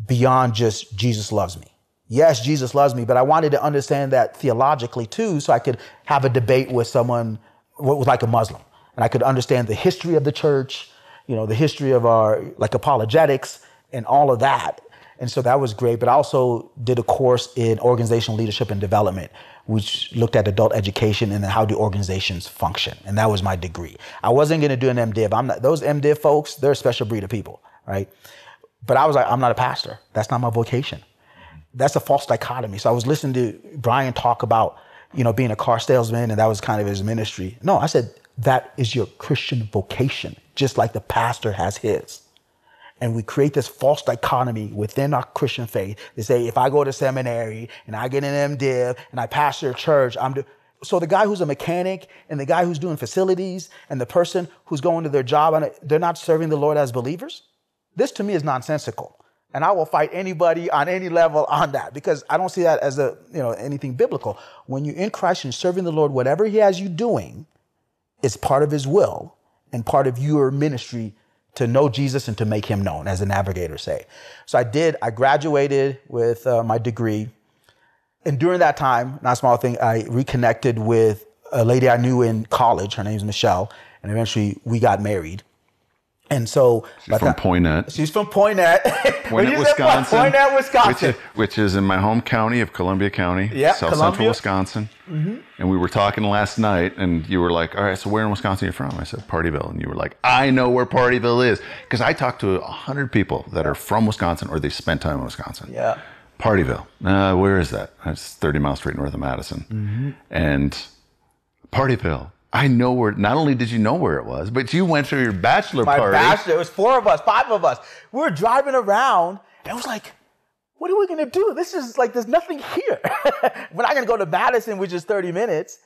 beyond just Jesus loves me. Yes, Jesus loves me, but I wanted to understand that theologically too, so I could have a debate with someone with like a Muslim, and I could understand the history of the church, you know, the history of our like apologetics and all of that. And so that was great. But I also did a course in organizational leadership and development, which looked at adult education and how do organizations function. And that was my degree. I wasn't going to do an MDiv. I'm not, those MDiv folks, they're a special breed of people, right? But I was like, I'm not a pastor. That's not my vocation. That's a false dichotomy. So I was listening to Brian talk about, you know, being a car salesman and that was kind of his ministry. No, I said, that is your Christian vocation, just like the pastor has his and we create this false dichotomy within our Christian faith. They say, if I go to seminary and I get an MDiv and I pastor a church, I'm do- so the guy who's a mechanic and the guy who's doing facilities and the person who's going to their job and they're not serving the Lord as believers. This to me is nonsensical. And I will fight anybody on any level on that because I don't see that as a, you know, anything biblical. When you're in Christ and serving the Lord, whatever he has you doing is part of his will and part of your ministry to know Jesus and to make him known, as the navigators say. So I did, I graduated with uh, my degree. And during that time, not a small thing, I reconnected with a lady I knew in college. Her name name's Michelle. And eventually we got married. And so she's from Poynette. She's from Poynette, Poynette, Wisconsin. Wisconsin, which is, which is, in my home county of Columbia County, yeah, South Columbia. Central Wisconsin. Mm-hmm. And we were talking last night, and you were like, "All right, so where in Wisconsin are you from?" I said, "Pardeeville," and you were like, "I know where Pardeeville is," because I talked to a hundred people that are from Wisconsin or they spent time in Wisconsin. Yeah. Pardeeville. Uh, where is that? It's 30 miles straight north of Madison. Mm-hmm. And Pardeeville. I know where. Not only did you know where it was, but you went to your bachelor My party. bachelor. It was four of us, five of us. We were driving around, and it was like, "What are we gonna do? This is like, there's nothing here. we're not gonna go to Madison, which is 30 minutes."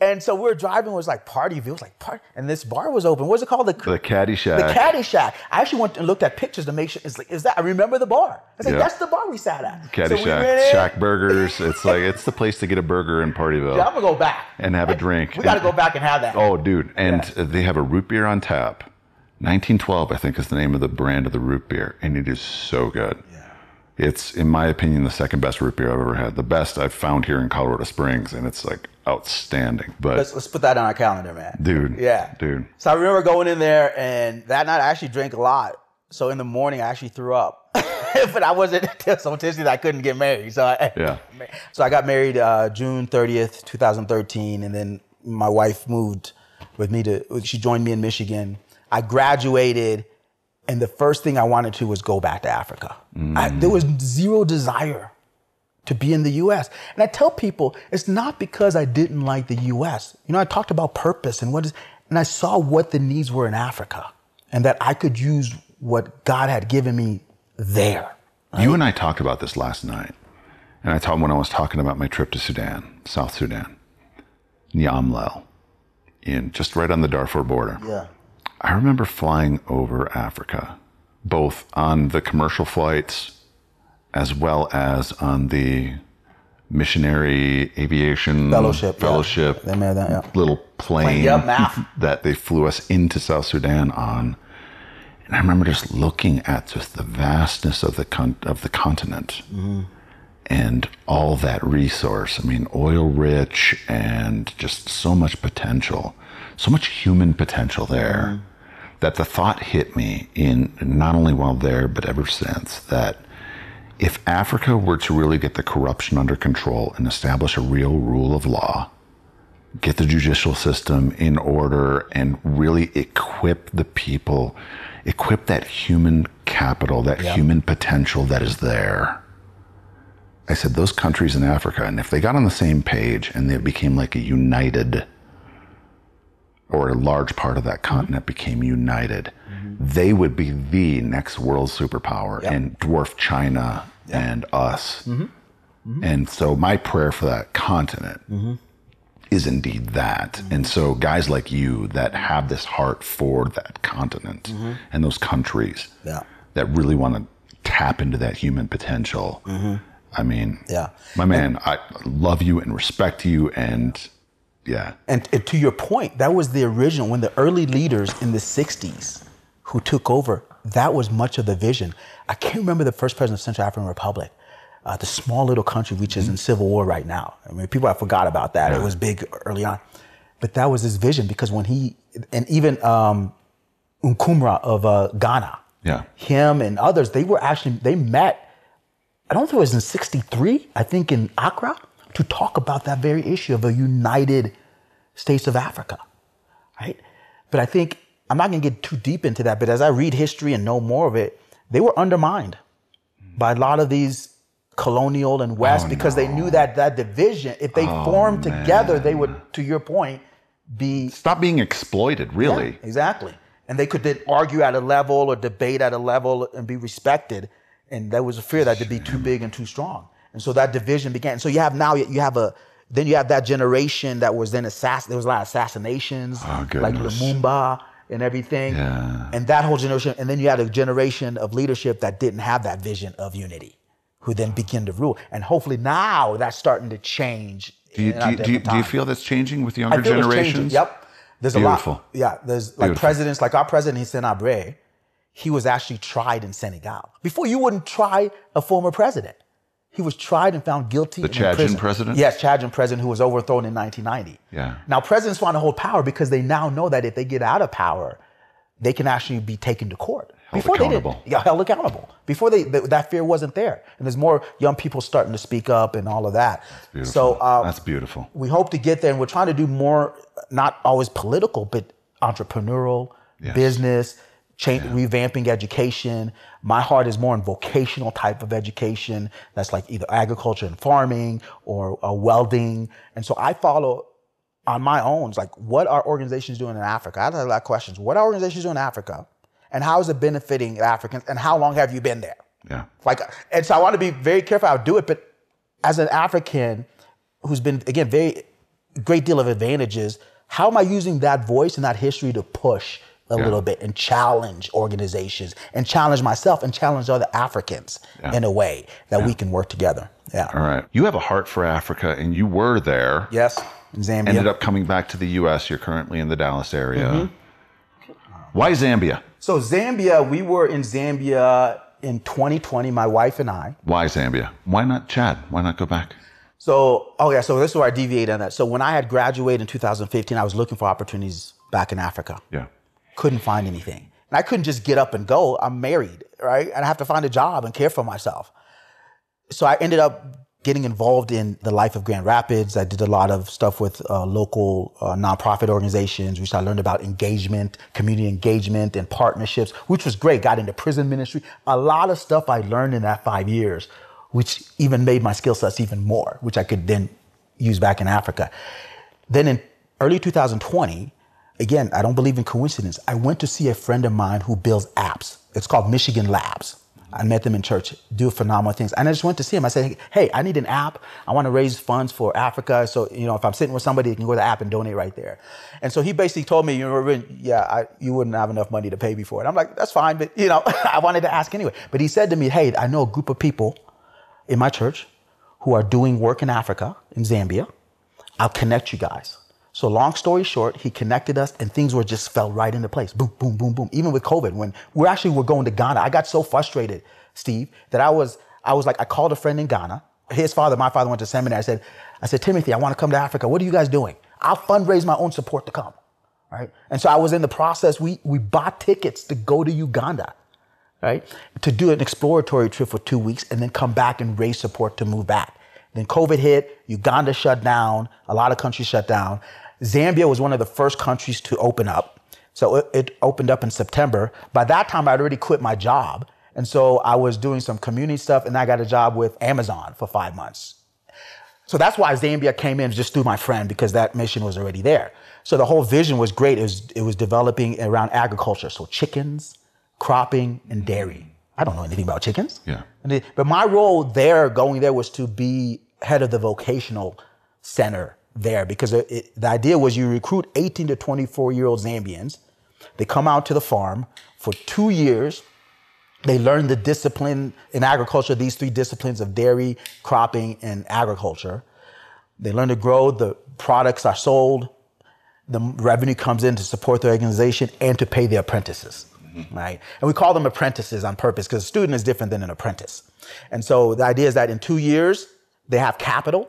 And so we were driving. It was like Pardeeville. It was like party, and this bar was open. What's it called? The, The Caddy Shack. The Caddy Shack. I actually went and looked at pictures to make sure. It's like, is that? I remember the bar. I was like, Yeah. that's the bar we sat at. Caddy so Shack. Shack Burgers. It's like it's the place to get a burger in Pardeeville Yeah, I'm gonna go back. and have a drink. We got to go back and have that. Oh, dude! And they have a root beer on tap. 1912, I think, is the name of the brand of the root beer, and it is so good. It's, in my opinion, the second best root beer I've ever had. The best I've found here in Colorado Springs, and it's like outstanding. But Let's let's put that on our calendar, man. dude, Yeah. dude, So I remember going in there, and that night I actually drank a lot. So in the morning I actually threw up, but I wasn't so tipsy that I couldn't get married. So I, Yeah. So I got married uh, June thirtieth, two thousand thirteen, and then my wife moved with me to. She joined me in Michigan. I graduated, and the first thing I wanted to was go back to Africa. I, there was zero desire to be in the US. And I tell people it's not because I didn't like the US. You know, I talked about purpose and what is, and I saw what the needs were in Africa and that I could use what God had given me there. You and I talked about this last night, and I talked when I was talking about my trip to Sudan, South Sudan, Nyamlel, in just right on the Darfur border. Yeah. I remember flying over Africa, both on the commercial flights as well as on the missionary aviation Fellowship, yeah. fellowship They made that, yeah. little plane Yep, MAF. that they flew us into South Sudan on. And I remember just looking at just the vastness of the con- of the continent mm-hmm. and all that resource. I mean, oil rich and just so much potential, so much human potential there mm-hmm. that the thought hit me in not only while there, but ever since that if Africa were to really get the corruption under control and establish a real rule of law, get the judicial system in order and really equip the people, equip that human capital, that human potential that is there. I said, those countries in Africa, and if they got on the same page and they became like a united, or a large part of that continent became united, they would be the next world superpower and dwarf China and us. Mm-hmm. Mm-hmm. And so, my prayer for that continent mm-hmm. is indeed that. And so, guys like you that have this heart for that continent and those countries Yeah. that really want to tap into that human potential. I mean, Yeah. my man, I love you and respect you. And yeah, And, and to your point, that was the original when the early leaders in the 60s who took over, that was much of the vision. I can't remember the first president of Central African Republic, uh, the small little country which is in civil war right now. I mean, people have forgot about that. It was big early on. But that was his vision because when he, and even um, Nkrumah of uh, Ghana, Yeah. him and others, they were actually, they met I don't think it was in 63, I think in Accra, to talk about that very issue of a united states of Africa, right? But I think, I'm not gonna get too deep into that, but as I read history and know more of it, they were undermined by a lot of these colonial and West oh, because they knew that that division, if they oh, formed together, they would, to your point, be stop being exploited, really. yeah, exactly. And they could then argue at a level or debate at a level and be respected. And there was a fear that they'd be too big and too strong. And so that division began. So you have now, you have a, then you have that generation that was then assassin. There was a lot of assassinations, Oh, like. Lumumba and everything. Yeah. And that whole generation. And then you had a generation of leadership that didn't have that vision of unity, who then began to rule. And hopefully now that's starting to change. Do you, do, you, do, you, do you feel that's changing with younger I feel it's changing. generations? Yep. There's Beautiful. a lot. Yeah. There's like Beautiful. presidents, like our president, Hissène Habré, he was actually tried in Senegal. Before you wouldn't try a former president. He was tried and found guilty. The Chadian president? Yes, Chadian president who was overthrown in 1990. Yeah. Now presidents want to hold power because they now know that if they get out of power, they can actually be taken to court. Held they accountable. didn't. Yeah, held accountable. Before they, th- that fear wasn't there, and there's more young people starting to speak up and all of that. Beautiful. So uh, that's beautiful. we hope to get there and we're trying to do more not always political but entrepreneurial Yes. business change, revamping education. My heart is more in vocational type of education. That's like either agriculture and farming or uh, welding. And so i follow on my own it's like what are organizations doing in africa? I have a lot of questions. What are organizations doing in africa? And how is it benefiting africans? And how long have you been there? Yeah. like, and so I want to be very careful how I do it. But as an African who's been, again, very great deal of advantages, how am I using that voice and that history to push a Yeah. little bit and challenge organizations and challenge myself and challenge other Africans Yeah. in a way that we can work together? Yeah. All right. You have a heart for Africa, and you were there. Yes. In Zambia. Ended up coming back to the U.S. You're currently in the Dallas area. Mm-hmm. Why Zambia? so Zambia, we were in Zambia in 2020, my wife and I. Why Zambia? Why not Chad? Why not go back? So, oh yeah, so this is where I deviate on that. So when I had graduated in 2015, I was looking for opportunities back in Africa. Yeah. Couldn't find anything. And I couldn't just get up and go. I'm married, right? And I have to find a job and care for myself. So I ended up getting involved in the life of Grand Rapids. I did a lot of stuff with uh, local uh, nonprofit organizations, which I learned about engagement, community engagement, and partnerships, which was great. Got into prison ministry. A lot of stuff I learned in that five years, which even made my skill sets even more, which I could then use back in Africa. Then in early 2020, again, I don't believe in coincidence. I went to see a friend of mine who builds apps. It's called Michigan Labs. I met them in church, do phenomenal things. And I just went to see him. I said, hey, I need an app. I want to raise funds for Africa. So, you know, if I'm sitting with somebody, they can go to the app and donate right there. And so he basically told me, you know, yeah, I, you wouldn't have enough money to pay me for it. I'm like, that's fine. But, you know, I wanted to ask anyway. But he said to me, hey, I know a group of people in my church who are doing work in Africa, in Zambia. I'll connect you guys. So long story short, he connected us and things were just fell right into place. Boom, boom, boom, boom. Even with COVID, when we actually were going to Ghana, I got so frustrated, Steve, that I was I was like, I called a friend in Ghana his father, my father went to seminary. I said, I said, Timothy, I want to come to Africa. What are you guys doing? I'll fundraise my own support to come. Right. And so I was in the process. We, we bought tickets to go to Uganda, right? To do an exploratory trip for two weeks and then come back and raise support to move back. Then COVID hit, Uganda shut down, a lot of countries shut down. Zambia was one of the first countries to open up. So it, it opened up in September. By that time, I'd already quit my job. And so I was doing some community stuff and I got a job with Amazon for five months. So that's why Zambia came in just through my friend because that mission was already there. So the whole vision was great. It was, it was developing around agriculture. So chickens, cropping, and dairy. I don't know anything about chickens. Yeah. But my role there, going there, was to be head of the vocational center there because it, it, the idea was you recruit 18 to 24 year old Zambians. They come out to the farm for two years they learn the discipline in agriculture, these three disciplines of dairy, cropping, and agriculture. They learn to grow, the products are sold, the revenue comes in to support the organization and to pay the apprentices. Right? And we call them apprentices on purpose because a student is different than an apprentice. And so the idea is that in two years, they have capital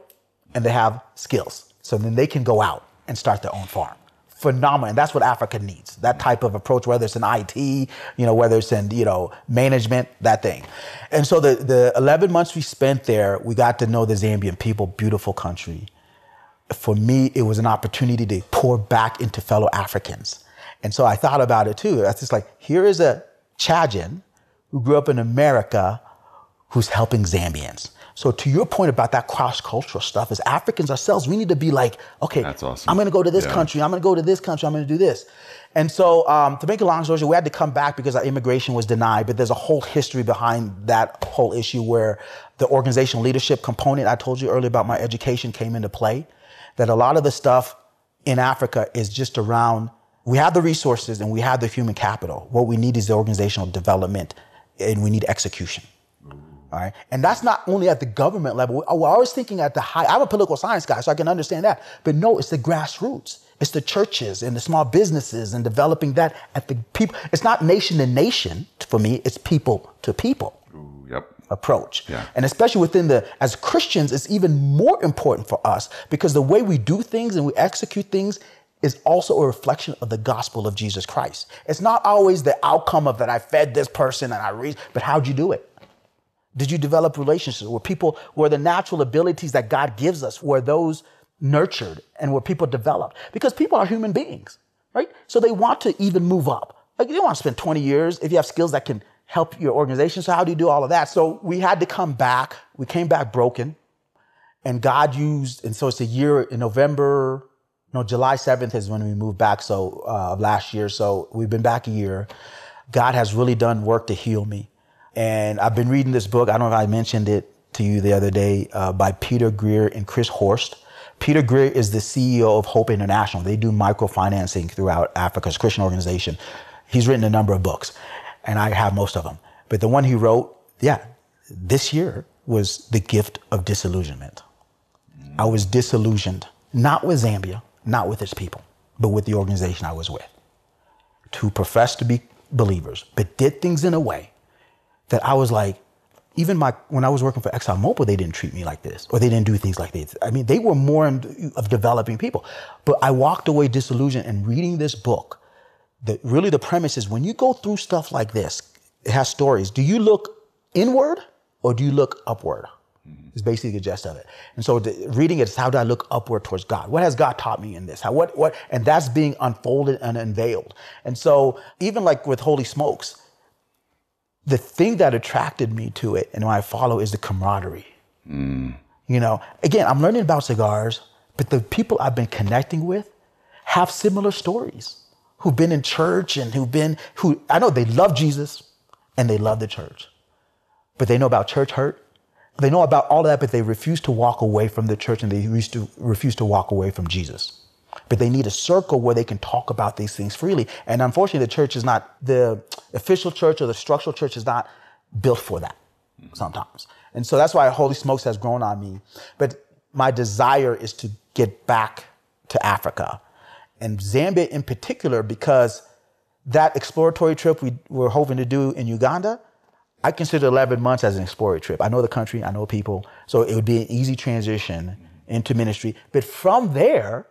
and they have skills. So then they can go out and start their own farm phenomenal. And that's what Africa needs. That type of approach, whether it's in IT, you know, whether it's in, you know, management, that thing. And so the, the 11 months we spent there, we got to know the Zambian people, beautiful country. For me, it was an opportunity to pour back into fellow Africans. And so I thought about it too. That's just like, here is a Chadian who grew up in America who's helping Zambians. So to your point about that cross-cultural stuff, as Africans ourselves, we need to be like, okay, awesome. I'm going to go to this yeah. country. I'm going to go to this country. I'm going to do this. And so um, to make a long story short, we had to come back because our immigration was denied. But there's a whole history behind that whole issue where the organizational leadership component I told you earlier about my education came into play. That a lot of the stuff in Africa is just around. We have the resources and we have the human capital. What we need is the organizational development, and we need execution. All right. And that's not only at the government level. We're always thinking at the high. I'm a political science guy, so I can understand that. But no, it's the grassroots. It's the churches and the small businesses and developing that at the people. It's not nation to nation for me. It's people to people. Ooh, yep. Approach. Yeah. And especially within the, as Christians, it's even more important for us because the way we do things and we execute things is also a reflection of the gospel of Jesus Christ. It's not always the outcome of that I fed this person and I read, but how'd you do it? Did you develop relationships where people, where the natural abilities that God gives us, were those nurtured and where people developed? Because people are human beings, right? So they want to even move up. Like they want to spend 20 years if you have skills that can help your organization. So how do you do all of that? So we had to come back. We came back broken and God used, and so it's a year in November, no, July 7th is when we moved back. So, uh, last year. So we've been back a year. God has really done work to heal me. And I've been reading this book. I don't know if I mentioned it to you the other day uh, by Peter Greer and Chris Horst. Peter Greer is the CEO of Hope International. They do microfinancing throughout Africa's Christian organization. He's written a number of books, and I have most of them. But the one he wrote, yeah, this year was the gift of disillusionment. I was disillusioned, not with Zambia, not with its people, but with the organization I was with, to profess to be believers, but did things in a way that I was like, even my when I was working for ExxonMobil, they didn't treat me like this, or they didn't do things like this. I mean, they were more in, of developing people. But I walked away disillusioned. And reading this book, that really the premise is when you go through stuff like this, it has stories. Do you look inward or do you look upward? Mm-hmm. It's basically the gist of it. And so the, reading it is how do I look upward towards God? What has God taught me in this? How what what? And that's being unfolded and unveiled. And so even like with Holy Smokes the thing that attracted me to it and why I follow is the camaraderie. Mm. You know, again, I'm learning about cigars, but the people I've been connecting with have similar stories. Who've been in church and who've been who I know they love Jesus and they love the church. But they know about church hurt. They know about all that, but they refuse to walk away from the church and they refuse to, refuse to walk away from Jesus but they need a circle where they can talk about these things freely. And unfortunately, the church is not, the official church or the structural church is not built for that sometimes. And so that's why Holy Smokes has grown on me. But my desire is to get back to Africa and Zambia in particular, because that exploratory trip we were hoping to do in Uganda, I consider 11 months as an exploratory trip. I know the country, I know people, so it would be an easy transition into ministry. But from there,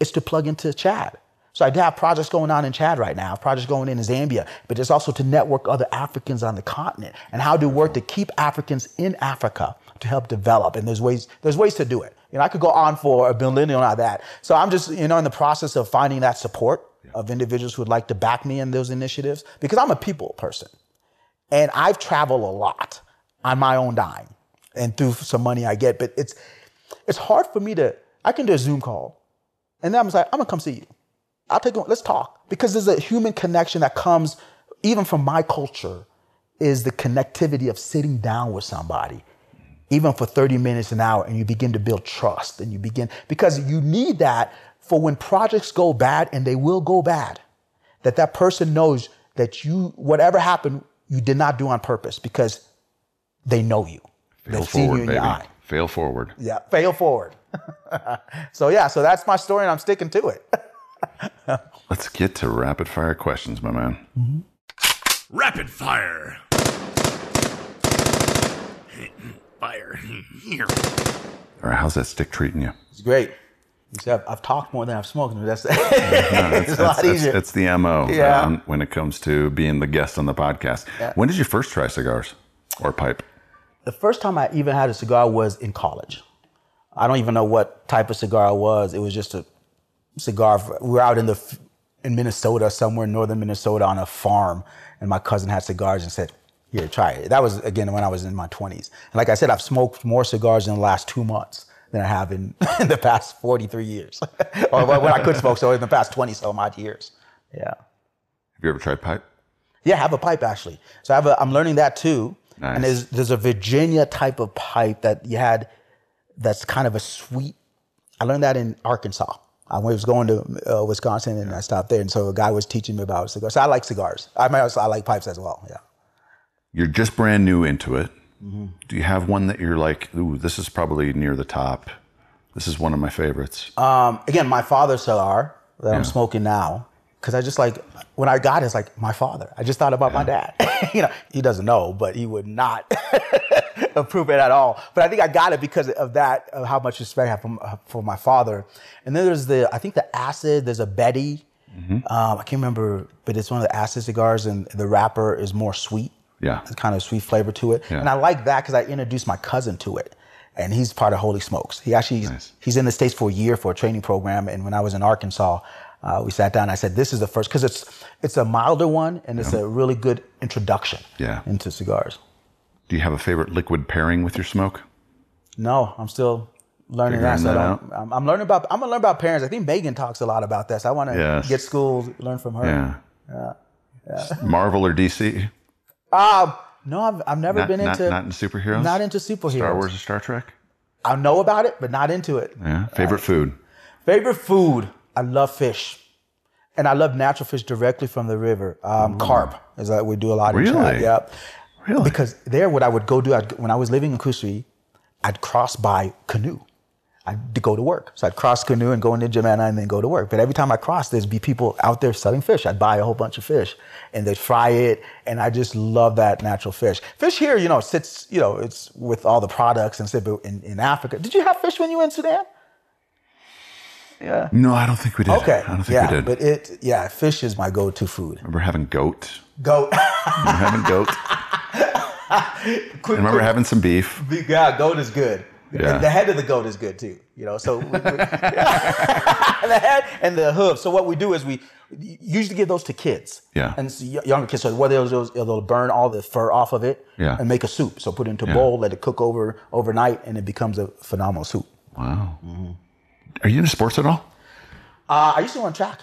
it's to plug into Chad. So I do have projects going on in Chad right now, projects going in Zambia, but it's also to network other Africans on the continent and how to work to keep Africans in Africa to help develop. And there's ways, there's ways to do it. You know, I could go on for a millennial on that. So I'm just, you know, in the process of finding that support of individuals who would like to back me in those initiatives because I'm a people person. And I've traveled a lot on my own dime and through some money I get, but it's it's hard for me to I can do a Zoom call and then I'm like, I'm gonna come see you. I'll take one, let's talk. Because there's a human connection that comes even from my culture, is the connectivity of sitting down with somebody, even for 30 minutes an hour, and you begin to build trust and you begin because you need that for when projects go bad and they will go bad, that that person knows that you, whatever happened, you did not do on purpose because they know you. Fail They've seen forward, you in baby. your eye. Fail forward. Yeah, fail forward. so yeah, so that's my story and I'm sticking to it. Let's get to rapid fire questions, my man. Rapid fire. Fire. Here. All right, how's that stick treating you? It's great. You see, I've, I've talked more than I've smoked. and That's, No, it's, it's a lot easier. it's the MO Yeah. um, when it comes to being the guest on the podcast. When did you first try cigars or pipe? The first time I even had a cigar was in college. I don't even know what type of cigar it was. It was just a cigar. For, we were out in the in Minnesota, somewhere in northern Minnesota, on a farm, and my cousin had cigars and said, "Here, try it." That was again when I was in my twenties. And like I said, I've smoked more cigars in the last two months than I have in, in the past forty three years, or when I could smoke. So in the past twenty some odd years. Yeah. Have you ever tried pipe? Yeah, I have a pipe actually. So I have a, I'm learning that too. Nice. And there's there's a Virginia type of pipe that you had that's kind of a sweet. I learned that in Arkansas. I was going to uh, Wisconsin and I stopped there, and so a guy was teaching me about cigars. So I like cigars. I mean, I like pipes as well. Yeah. You're just brand new into it. Mm-hmm. Do you have one that you're like, ooh, this is probably near the top? This is one of my favorites. Um, again, my father's cigar that Yeah. I'm smoking now, because I just like when I got it, it's like my father. I just thought about my dad. you know, he doesn't know, but he would not approve it at all. But I think I got it because of that, of how much respect I have for, for my father. And then there's the, I think the acid. There's a Betty. Um, I can't remember, but it's one of the acid cigars, and the wrapper is more sweet. Yeah. It's kind of sweet flavor to it. Yeah. And I like that because I introduced my cousin to it. And he's part of Holy Smokes. He actually, Nice. he's in the States for a year for a training program. And when I was in Arkansas, uh, we sat down I said, this is the first, because it's, it's a milder one and it's a really good introduction Yeah. into cigars. Do you have a favorite liquid pairing with your smoke? No, I'm still learning Figuring that. So that don't, I'm, I'm learning about, I'm gonna learn about parents. I think Megan talks a lot about this. I want to Yes. get schools, learn from her. Yeah. Marvel or DC? Um, no, I've, I've never Not, been not, into, not into superheroes? not into superheroes. Star Wars or Star Trek? I know about it, but not into it. Yeah. Favorite food? Favorite food? I love fish, and I love natural fish directly from the river. Um, carp is that we do a lot in Chad. Really? Yeah, Really? because there, what I would go do I'd, when I was living in Kousseri, I'd cross by canoe. I'd go to work, so I'd cross canoe and go into N'Djamena and then go to work. But every time I crossed, there'd be people out there selling fish. I'd buy a whole bunch of fish, and they'd fry it, and I just love that natural fish. Fish here, you know, sits, you know, it's with all the products and in, in Africa, did you have fish when you were in Sudan? Yeah. No, I don't think we did. Okay. I don't think yeah, we did. but it yeah, fish is my go-to food. remember having goat? Goat. Remember having goat? quick, remember quick- having some beef? yeah, goat is good. Yeah. And the head of the goat is good too. You know, so we, we- the head and the hoof. So what we do is we usually give those to kids. Yeah. And so younger kids. So what they'll do is they'll burn all the fur off of it. Yeah. And make a soup. So put it into a Yeah. bowl, let it cook over overnight, and it becomes a phenomenal soup. Wow. Mm-hmm. Are you into sports at all? Uh, I used to run track.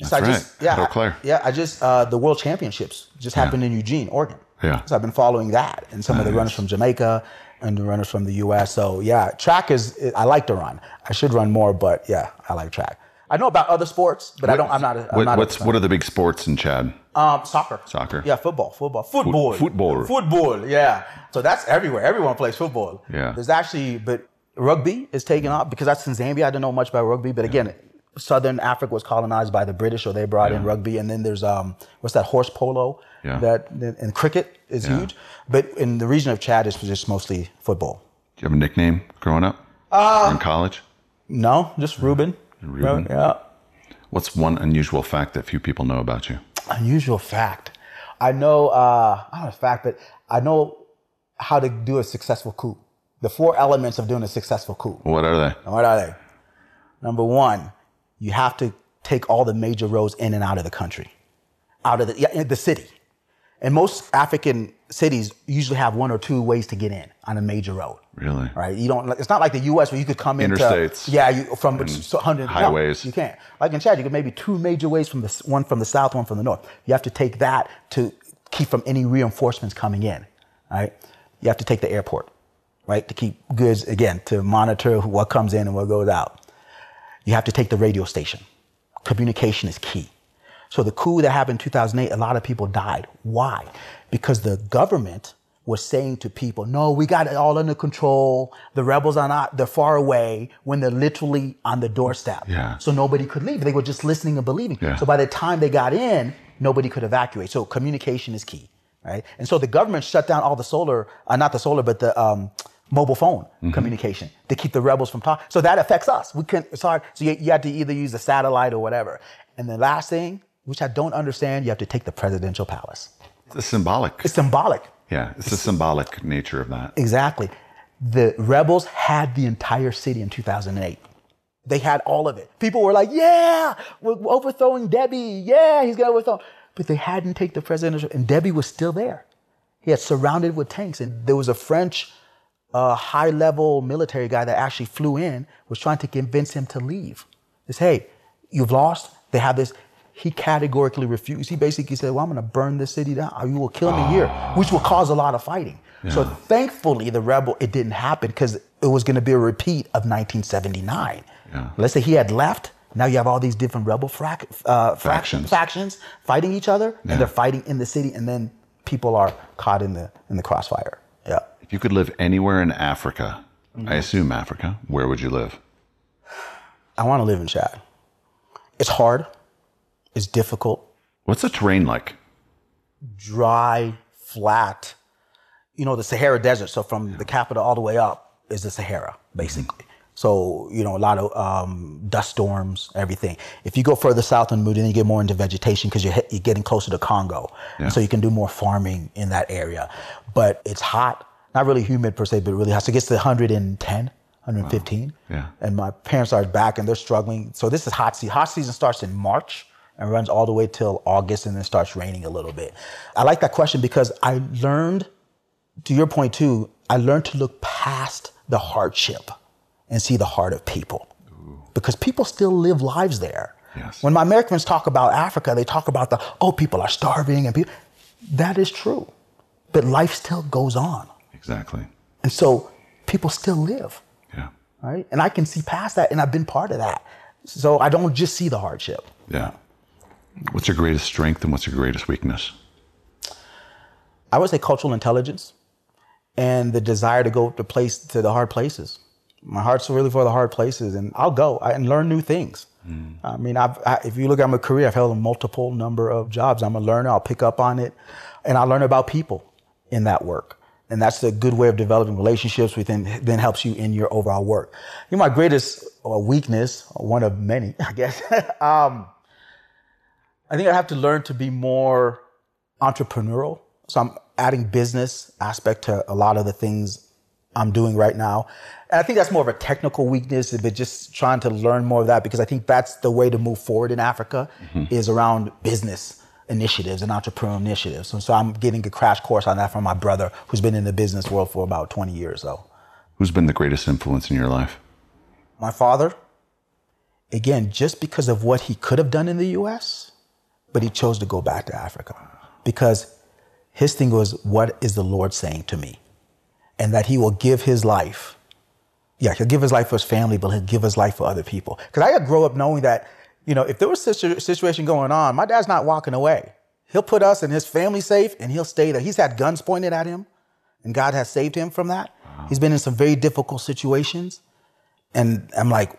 That's I right. just yeah, Eau Claire. yeah. I just uh, the World Championships just happened in Eugene, Oregon. Yeah. So I've been following that, and some of the runners from Jamaica and the runners from the U.S. So yeah, track is I like to run. I should run more, but yeah, I like track. I know about other sports, but I don't. I'm not. A, I'm What, not what's what are the big sports in Chad? um, soccer. Soccer. Yeah, football, football, football, football. football. Yeah. So that's everywhere. Everyone plays football. Yeah. There's actually, but rugby is taking off because that's in Zambia. I don't know much about rugby, but again, Southern Africa was colonized by the British, or they brought in rugby, and then there's um, what's that horse polo? Yeah. That and cricket is Yeah. huge, but in the region of Chad, it's just mostly football. Do you have a nickname growing up? Uh, in college? No, just Ruben. Ruben. Yeah. What's one unusual fact that few people know about you? Unusual fact. I know, uh, I don't know a fact, but I know how to do a successful coup. The four elements of doing a successful coup. What are they? What are they? Number one, you have to take all the major roads in and out of the country, out of the, yeah, the city. And most African cities usually have one or two ways to get in on a major road. Really? Right? You don't. It's not like the U.S. where you could come into Interstates Yeah, you, from hundred no, highways. you can't. Like in Chad, you could maybe two major ways from the one from the south, one from the north. You have to take that to keep from any reinforcements coming in. Right? You have to take the airport, right, to keep goods again to monitor what comes in and what goes out. You have to take the radio station. Communication is key. So the coup that happened in 2008, a lot of people died. Why? Because the government was saying to people, no, we got it all under control. The rebels are not, they're far away when they're literally on the doorstep. Yeah. So nobody could leave. They were just listening and believing. Yeah. So by the time they got in, nobody could evacuate. So communication is key, right? And so the government shut down all the solar, uh, not the solar, but the um, mobile phone mm-hmm. communication to keep the rebels from talking. So that affects us. We can. It's hard. So you, you have to either use a satellite or whatever. And the last thing, which I don't understand, you have to take the presidential palace. It's a symbolic. It's symbolic. yeah, it's the symbolic nature of that. Exactly. The rebels had the entire city in 2008. They had all of it. People were like, yeah, we're overthrowing Déby. Yeah, he's going to overthrow. But they hadn't taken the presidential, and Déby was still there. He had surrounded with tanks, and there was a French uh, high level military guy that actually flew in, was trying to convince him to leave. He said, hey, you've lost. They have this. He categorically refused. He basically said, well, I'm going to burn this city down. You will kill me here, which will cause a lot of fighting. So thankfully, the rebel, it didn't happen because it was going to be a repeat of 1979. Yeah. Let's say he had left. Now you have all these different rebel frac- uh, Factions. factions. factions fighting each other, Yeah. and they're fighting in the city, and then people are caught in the in the crossfire. Yeah. If you could live anywhere in Africa, Mm-hmm. I assume Africa, where would you live? I want to live in Chad. It's hard. It's difficult. What's the terrain like? Dry, flat. You know, the Sahara Desert. So from the capital all the way up is the Sahara, basically. So, you know, a lot of um, dust storms, everything. If you go further south in Mood, then you get more into vegetation because you're, you're getting closer to Congo. Yeah. So you can do more farming in that area. But it's hot, not really humid per se, but really hot. So it gets to 110, 115. Yeah. And my parents are back and they're struggling. So this is hot season. Hot season starts in March and runs all the way till August and then starts raining a little bit. I like that question because I learned, to your point too, I learned to look past the hardship and see the heart of people. Because people still live lives there. Yes. When my Americans talk about Africa, they talk about the, oh, people are starving and people. That is true. But life still goes on. Exactly. And so people still live Yeah. right? And I can see past that, and I've been part of that. So I don't just see the hardship. Yeah. What's your greatest strength and what's your greatest weakness? I would say cultural intelligence and the desire to go to place to the hard places. My heart's really for the hard places, and I'll go and learn new things. Hmm. I mean, I've, I, if you look at my career, I've held a multiple number of jobs. I'm a learner. I'll pick up on it, and I learn about people in that work. And that's a good way of developing relationships, which then, then helps you in your overall work. You know, my greatest uh, weakness, one of many, I guess, um, I think I have to learn to be more entrepreneurial. So I'm adding business aspect to a lot of the things I'm doing right now. And I think that's more of a technical weakness, but just trying to learn more of that because I think that's the way to move forward in Africa is around business initiatives and entrepreneurial initiatives. And so I'm getting a crash course on that from my brother who's been in the business world for about 20 years. So Who's been the greatest influence in your life? my father, again, just because of what he could have done in the US, but he chose to go back to Africa because his thing was, what is the Lord saying to me? And that he will give his life. Yeah, he'll give his life for his family, but he'll give his life for other people. Because I got grow up knowing that, you know, if there was a situation going on, my dad's not walking away. He'll put us and his family safe and he'll stay there. He's had guns pointed at him and God has saved him from that. He's been in some very difficult situations. And I'm like,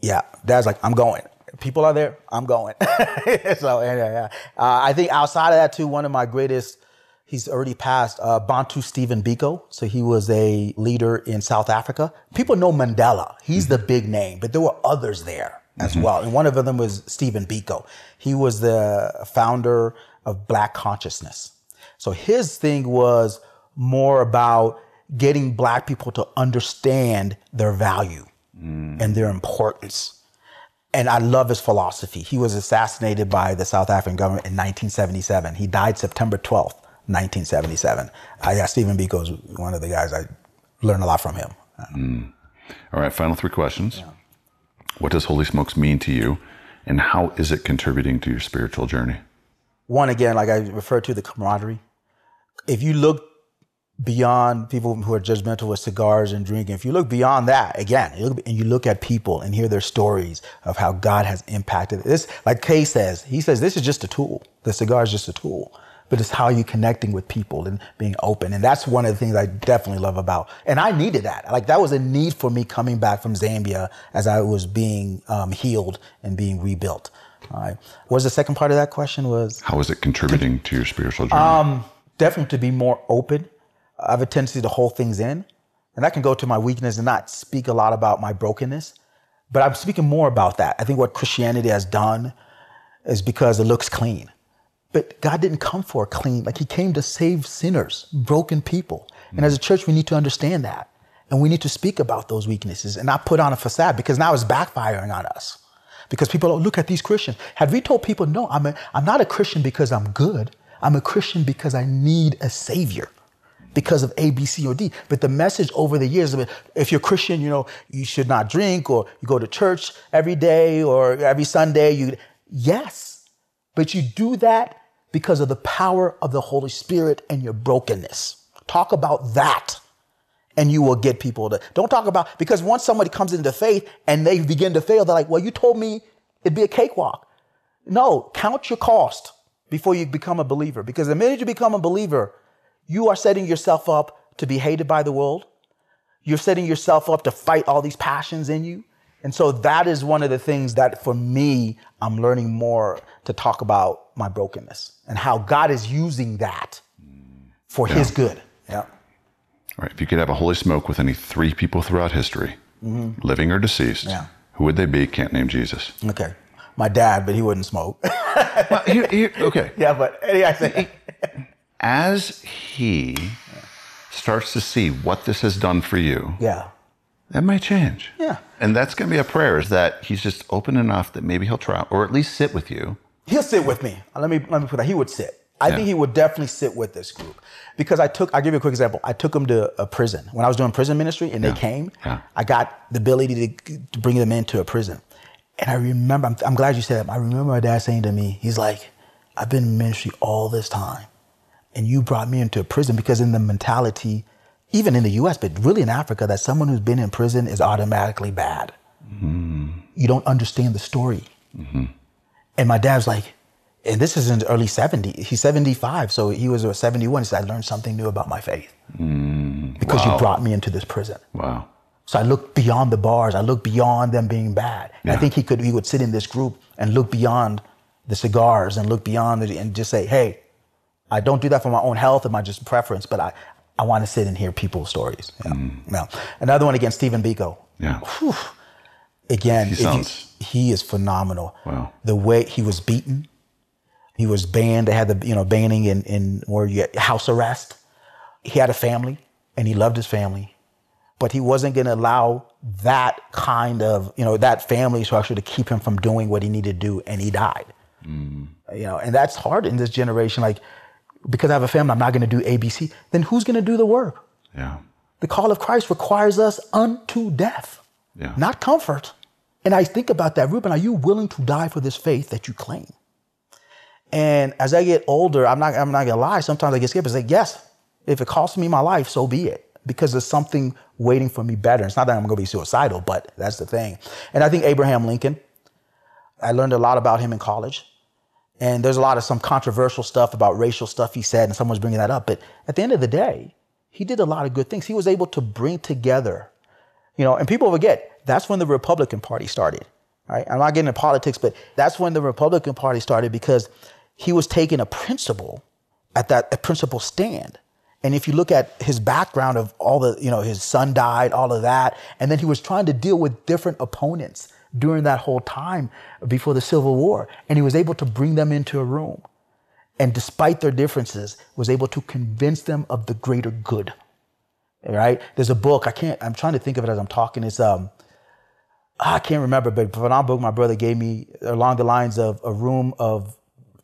yeah, dad's like, I'm going. people are there, I'm going. so yeah, yeah. Uh, I think outside of that too, one of my greatest. He's already passed uh, Bantu Stephen Biko. So he was a leader in South Africa. People know Mandela. He's the big name, but there were others there as mm-hmm. well. And one of them was Stephen Biko. He was the founder of Black Consciousness. So his thing was more about getting black people to understand their value mm. and their importance. And I love his philosophy. He was assassinated by the South African government in 1977. He died September 12th, 1977. I, yeah, Stephen Biko is one of the guys I learned a lot from him. Mm. All right, final three questions. What does Holy Smokes mean to you, and how is it contributing to your spiritual journey? One, again, like I referred to the camaraderie. If you look beyond people who are judgmental with cigars and drinking, if you look beyond that, again, you look, and you look at people and hear their stories of how God has impacted this, like Kay says, he says this is just a tool. The cigar is just a tool, but it's how you connecting with people and being open. And that's one of the things I definitely love about. And I needed that. Like that was a need for me coming back from Zambia as I was being um, healed and being rebuilt. All right. What was the second part of that question was? How was it contributing to your spiritual journey? Um, definitely to be more open. I have a tendency to hold things in, and that can go to my weakness and not speak a lot about my brokenness. But I'm speaking more about that. I think what Christianity has done is because it looks clean. But God didn't come for a clean, like He came to save sinners, broken people. And as a mm. church, we need to understand that. And we need to speak about those weaknesses and not put on a facade because now it's backfiring on us. Because people oh, look at these Christians. Had we told people, no, I'm, a, I'm not a Christian because I'm good, I'm a Christian because I need a Savior because of A, B, C, or D. But the message over the years, if you're Christian, you know, you should not drink or you go to church every day or every Sunday. You, yes, but you do that because of the power of the Holy Spirit and your brokenness. Talk about that. And you will get people to don't talk about because once somebody comes into faith and they begin to fail, they're like, well, you told me it'd be a cakewalk. No, count your cost before you become a believer. Because the minute you become a believer, you are setting yourself up to be hated by the world. You're setting yourself up to fight all these passions in you. And so that is one of the things that for me, I'm learning more to talk about my brokenness and how God is using that for his good. Yeah. All right, if you could have a holy smoke with any three people throughout history, living or deceased, Mm-hmm. Yeah. who would they be? Can't name Jesus. Okay. My dad, but he wouldn't smoke. Well, okay. yeah, but anyway, As he starts to see what this has done for you, yeah. that might change. Yeah. And that's going to be a prayer is that he's just open enough that maybe he'll try or at least sit with you. He'll sit with me. Uh, let me let me put that. He would sit. I Yeah. think he would definitely sit with this group because I took. I'll give you a quick example. I took them to a prison when I was doing prison ministry, and they came. Yeah. I got the ability to, to bring them into a prison, and I remember. I'm, I'm glad you said that. I remember my dad saying to me, "He's like, I've been in ministry all this time, and you brought me into a prison because in the mentality, even in the U.S., but really in Africa, that someone who's been in prison is automatically bad. Mm-hmm. You don't understand the story." Mm-hmm. And my dad's like, and this is in the early 70s. He's 75, so he was a 71. He said, I learned something new about my faith mm, because wow. you brought me into this prison. Wow. So I looked beyond the bars. I looked beyond them being bad. And I think he could he would sit in this group and look beyond the cigars and look beyond it and just say, hey, I don't do that for my own health and my just preference, but I, I want to sit and hear people's stories. Yeah. Mm. Now, another one against Stephen Biko Yeah. Again, He if you- he is phenomenal. Wow. The way he was beaten, he was banned. They had the you know banning in in where you house arrest. He had a family and he loved his family, but he wasn't going to allow that kind of you know that family structure to keep him from doing what he needed to do, and he died. Mm. You know, and that's hard in this generation. Like, because I have a family, I'm not going to do ABC. Then who's going to do the work? Yeah. The call of Christ requires us unto death, Yeah. not comfort. And I think about that, Ruben, are you willing to die for this faith that you claim? And as I get older, I'm not, I'm not gonna lie, sometimes I get scared, but say, yes, if it costs me my life, so be it. Because there's something waiting for me better. It's not that I'm gonna be suicidal, but that's the thing. And I think Abraham Lincoln, I learned a lot about him in college. And there's a lot of some controversial stuff about racial stuff he said, and someone's bringing that up. But at the end of the day, he did a lot of good things. He was able to bring together, you know, and people forget that's when the Republican Party started. Right? I'm not getting into politics, but that's when the Republican Party started because he was taking a principle at that a principle stand. And if you look at his background of all the, you know, his son died, all of that, and then he was trying to deal with different opponents during that whole time before the Civil War, and he was able to bring them into a room, and despite their differences, was able to convince them of the greater good. Right? There's a book I can't. I'm trying to think of it as I'm talking. It's um, I can't remember, but a phenomenal book my brother gave me along the lines of a room of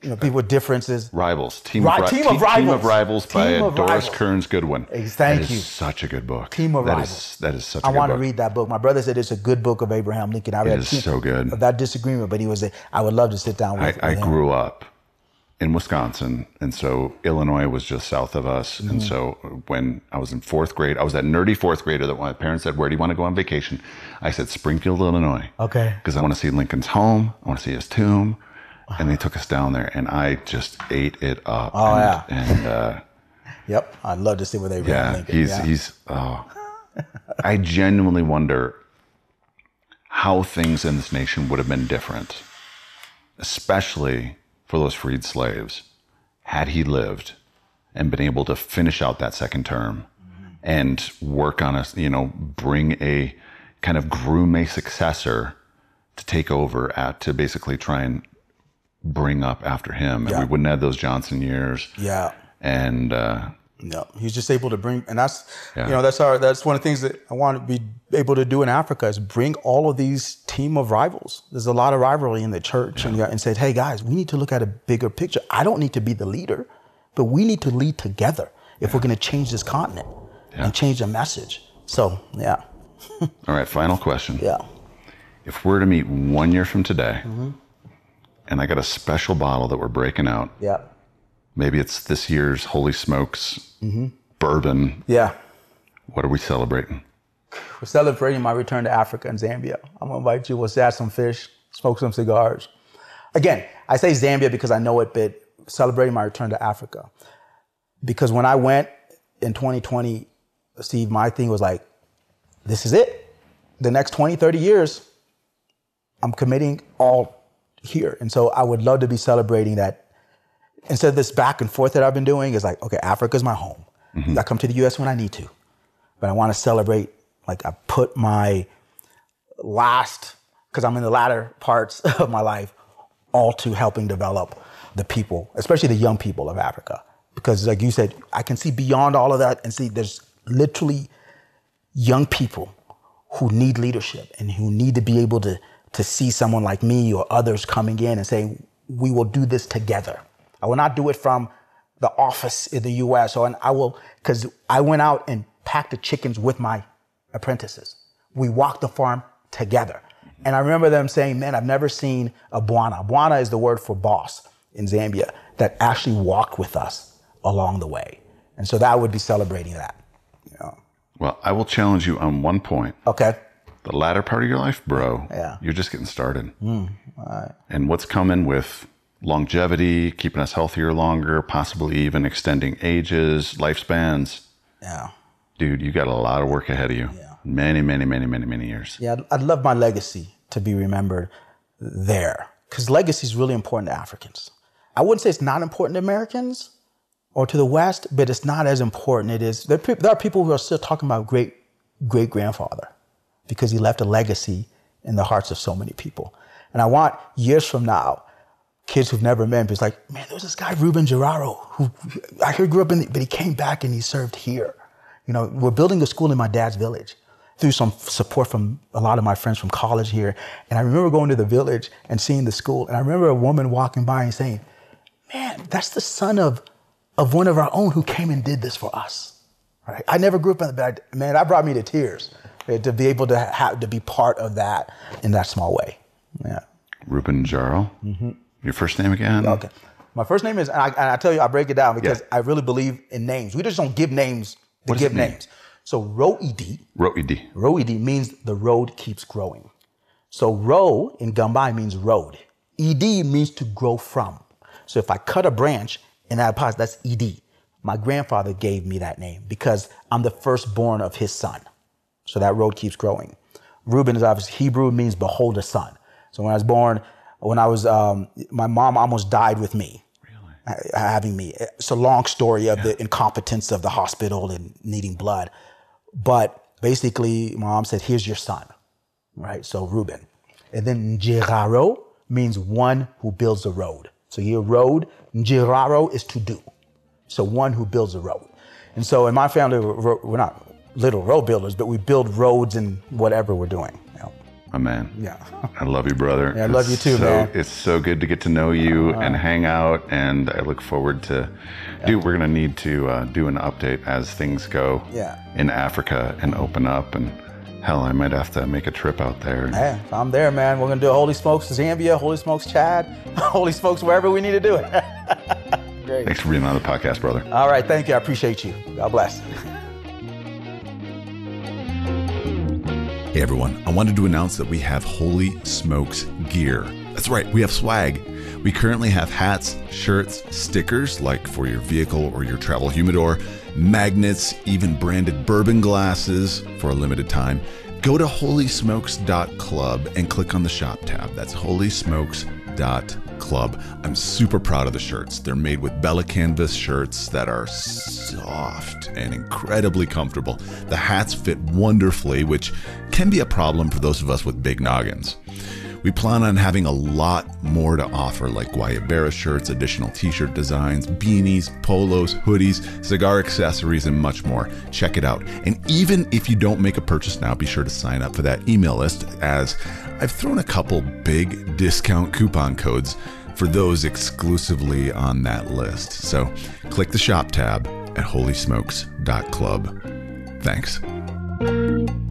you know people with differences. Rivals. Team, Ri- of, Team Te- of Rivals. Team of Rivals by Team uh, of Doris Rivals. Kearns Goodwin. Thank That is you. such a good book. Team of That Rivals. is- that is such a I good I want to read that book. My brother said it's a good book of Abraham Lincoln. I read is Team- so good. That disagreement, but he was. A, I would love to sit down I, with. I him. grew up in Wisconsin, and so Illinois was just south of us. And Mm-hmm. so when I was in fourth grade, I was that nerdy fourth grader that my parents said, "Where do you want to go on vacation?" I said Springfield, Illinois. Okay. Because I want to see Lincoln's home. I want to see his tomb. And they took us down there, and I just ate it up. Oh, and, yeah. And uh, Yep, I'd love to sit with Abraham yeah, Lincoln. he's yeah. he's. Oh, I genuinely wonder how things in this nation would have been different, especially for those freed slaves, had he lived and been able to finish out that second term and work on a you know bring a kind of groom a successor to take over at to basically try and bring up after him, and Yeah. we wouldn't have those Johnson years. yeah. And uh, No, he's just able to bring, and that's Yeah. you know that's our that's one of the things that I want to be able to do in Africa is bring all of these team of rivals. There's a lot of rivalry in the church, and and said, hey guys, we need to look at a bigger picture. I don't need to be the leader, but we need to lead together if we're going to change this continent and change the message. So yeah, all right, final question. yeah, If we're to meet one year from today, Mm-hmm. and I got a special bottle that we're breaking out, yeah, maybe it's this year's Holy Smokes Mm-hmm. bourbon. yeah. What are we celebrating? We're celebrating my return to Africa and Zambia. I'm gonna invite you. We'll have some fish, smoke some cigars. Again, I say Zambia because I know it, but celebrating my return to Africa. Because when I went in 2020, Steve, my thing was like, this is it. The next 20, 30 years, I'm committing all here. And so I would love to be celebrating that instead of this back and forth that I've been doing, is like, okay, Africa's my home. Mm-hmm. I come to the US when I need to but I want to celebrate. Like I put my last, because I'm in the latter parts of my life, all to helping develop the people, especially the young people of Africa. Because, like you said, I can see beyond all of that and see there's literally young people who need leadership and who need to be able to, to see someone like me or others coming in and saying, we will do this together. I will not do it from the office in the US or and I will, because I went out and packed the chickens with my apprentices. We walked the farm together. And I remember them saying, man, I've never seen a Bwana. Bwana is the word for boss in Zambia that actually walked with us along the way. And so that would be celebrating that. You know? Well, I will challenge you on one point. Okay. The latter part of your life, bro, Yeah. you're just getting started. Hmm, And what's coming with longevity, keeping us healthier longer, possibly even extending ages, lifespans. Yeah. Dude, you got a lot of work ahead of you. Yeah. Many, many, many, many, many years. Yeah, I'd- I'd love my legacy to be remembered there because legacy is really important to Africans. I wouldn't say it's not important to Americans or to the West, but it's not as important. It is. There, are there are people who are still talking about great great grandfather because he left a legacy in the hearts of so many people. And I want years from now, kids who've never met him, it's like, man, there was this guy Ruben Gerardo who I heard grew up in, the, but he came back and he served here. You know, we're building a school in my dad's village through some support from a lot of my friends from college here. And I remember going to the village and seeing the school. And I remember a woman walking by and saying, man, that's the son of, of one of our own who came and did this for us. Right? I never grew up in the bad. Man, that brought me to tears right, to be able to have to be part of that in that small way. Yeah. Ruben Jaro. Your first name again? Okay. My first name is, and I, and I tell you, I break it down because Yeah. I really believe in names. We just don't give names to give mean? names. So Roedi, Roidi. Roedi means the road keeps growing. So Ro in Gambai means road. Ed means to grow from. So if I cut a branch in that pot, that's Ed. My grandfather gave me that name because I'm the firstborn of his son. So that road keeps growing. Reuben is obviously Hebrew, means behold a son. So when I was born, when I was, um, my mom almost died with me. Really? Having me. It's a long story of yeah. the incompetence of the hospital and needing blood. But basically, mom said, here's your son, right? So Reuben. And then Njiraro means one who builds a road. So your road, Njiraro is to do. So one who builds a road. And so in my family, we're not little road builders, but we build roads in whatever we're doing. My man. Yeah. I love you, brother. Yeah, I love you too, so, man. It's so good to get to know you uh, and hang out, and I look forward to. Yeah. Dude, we're gonna need to uh, do an update as things go. Yeah. In Africa and open up, and hell, I might have to make a trip out there. Yeah, I'm there, man. We're gonna do Holy Smokes Zambia, Holy Smokes Chad, Holy Smokes wherever we need to do it. Great. Thanks for being on the podcast, brother. All right, thank you. I appreciate you. God bless. Hey everyone, I wanted to announce that we have Holy Smokes gear. That's right, we have swag. We currently have hats, shirts, stickers like for your vehicle or your travel humidor, magnets, even branded bourbon glasses for a limited time. Go to holysmokes.club and click on the shop tab. That's holysmokes.club Club. I'm super proud of the shirts. They're made with Bella Canvas shirts that are soft and incredibly comfortable. The hats fit wonderfully, which can be a problem for those of us with big noggins. We plan on having a lot more to offer, like Guayabera shirts, additional t shirt designs, beanies, polos, hoodies, cigar accessories, and much more. Check it out. And even if you don't make a purchase now, be sure to sign up for that email list, as I've thrown a couple big discount coupon codes for those exclusively on that list. So click the shop tab at holysmokes.club. Thanks.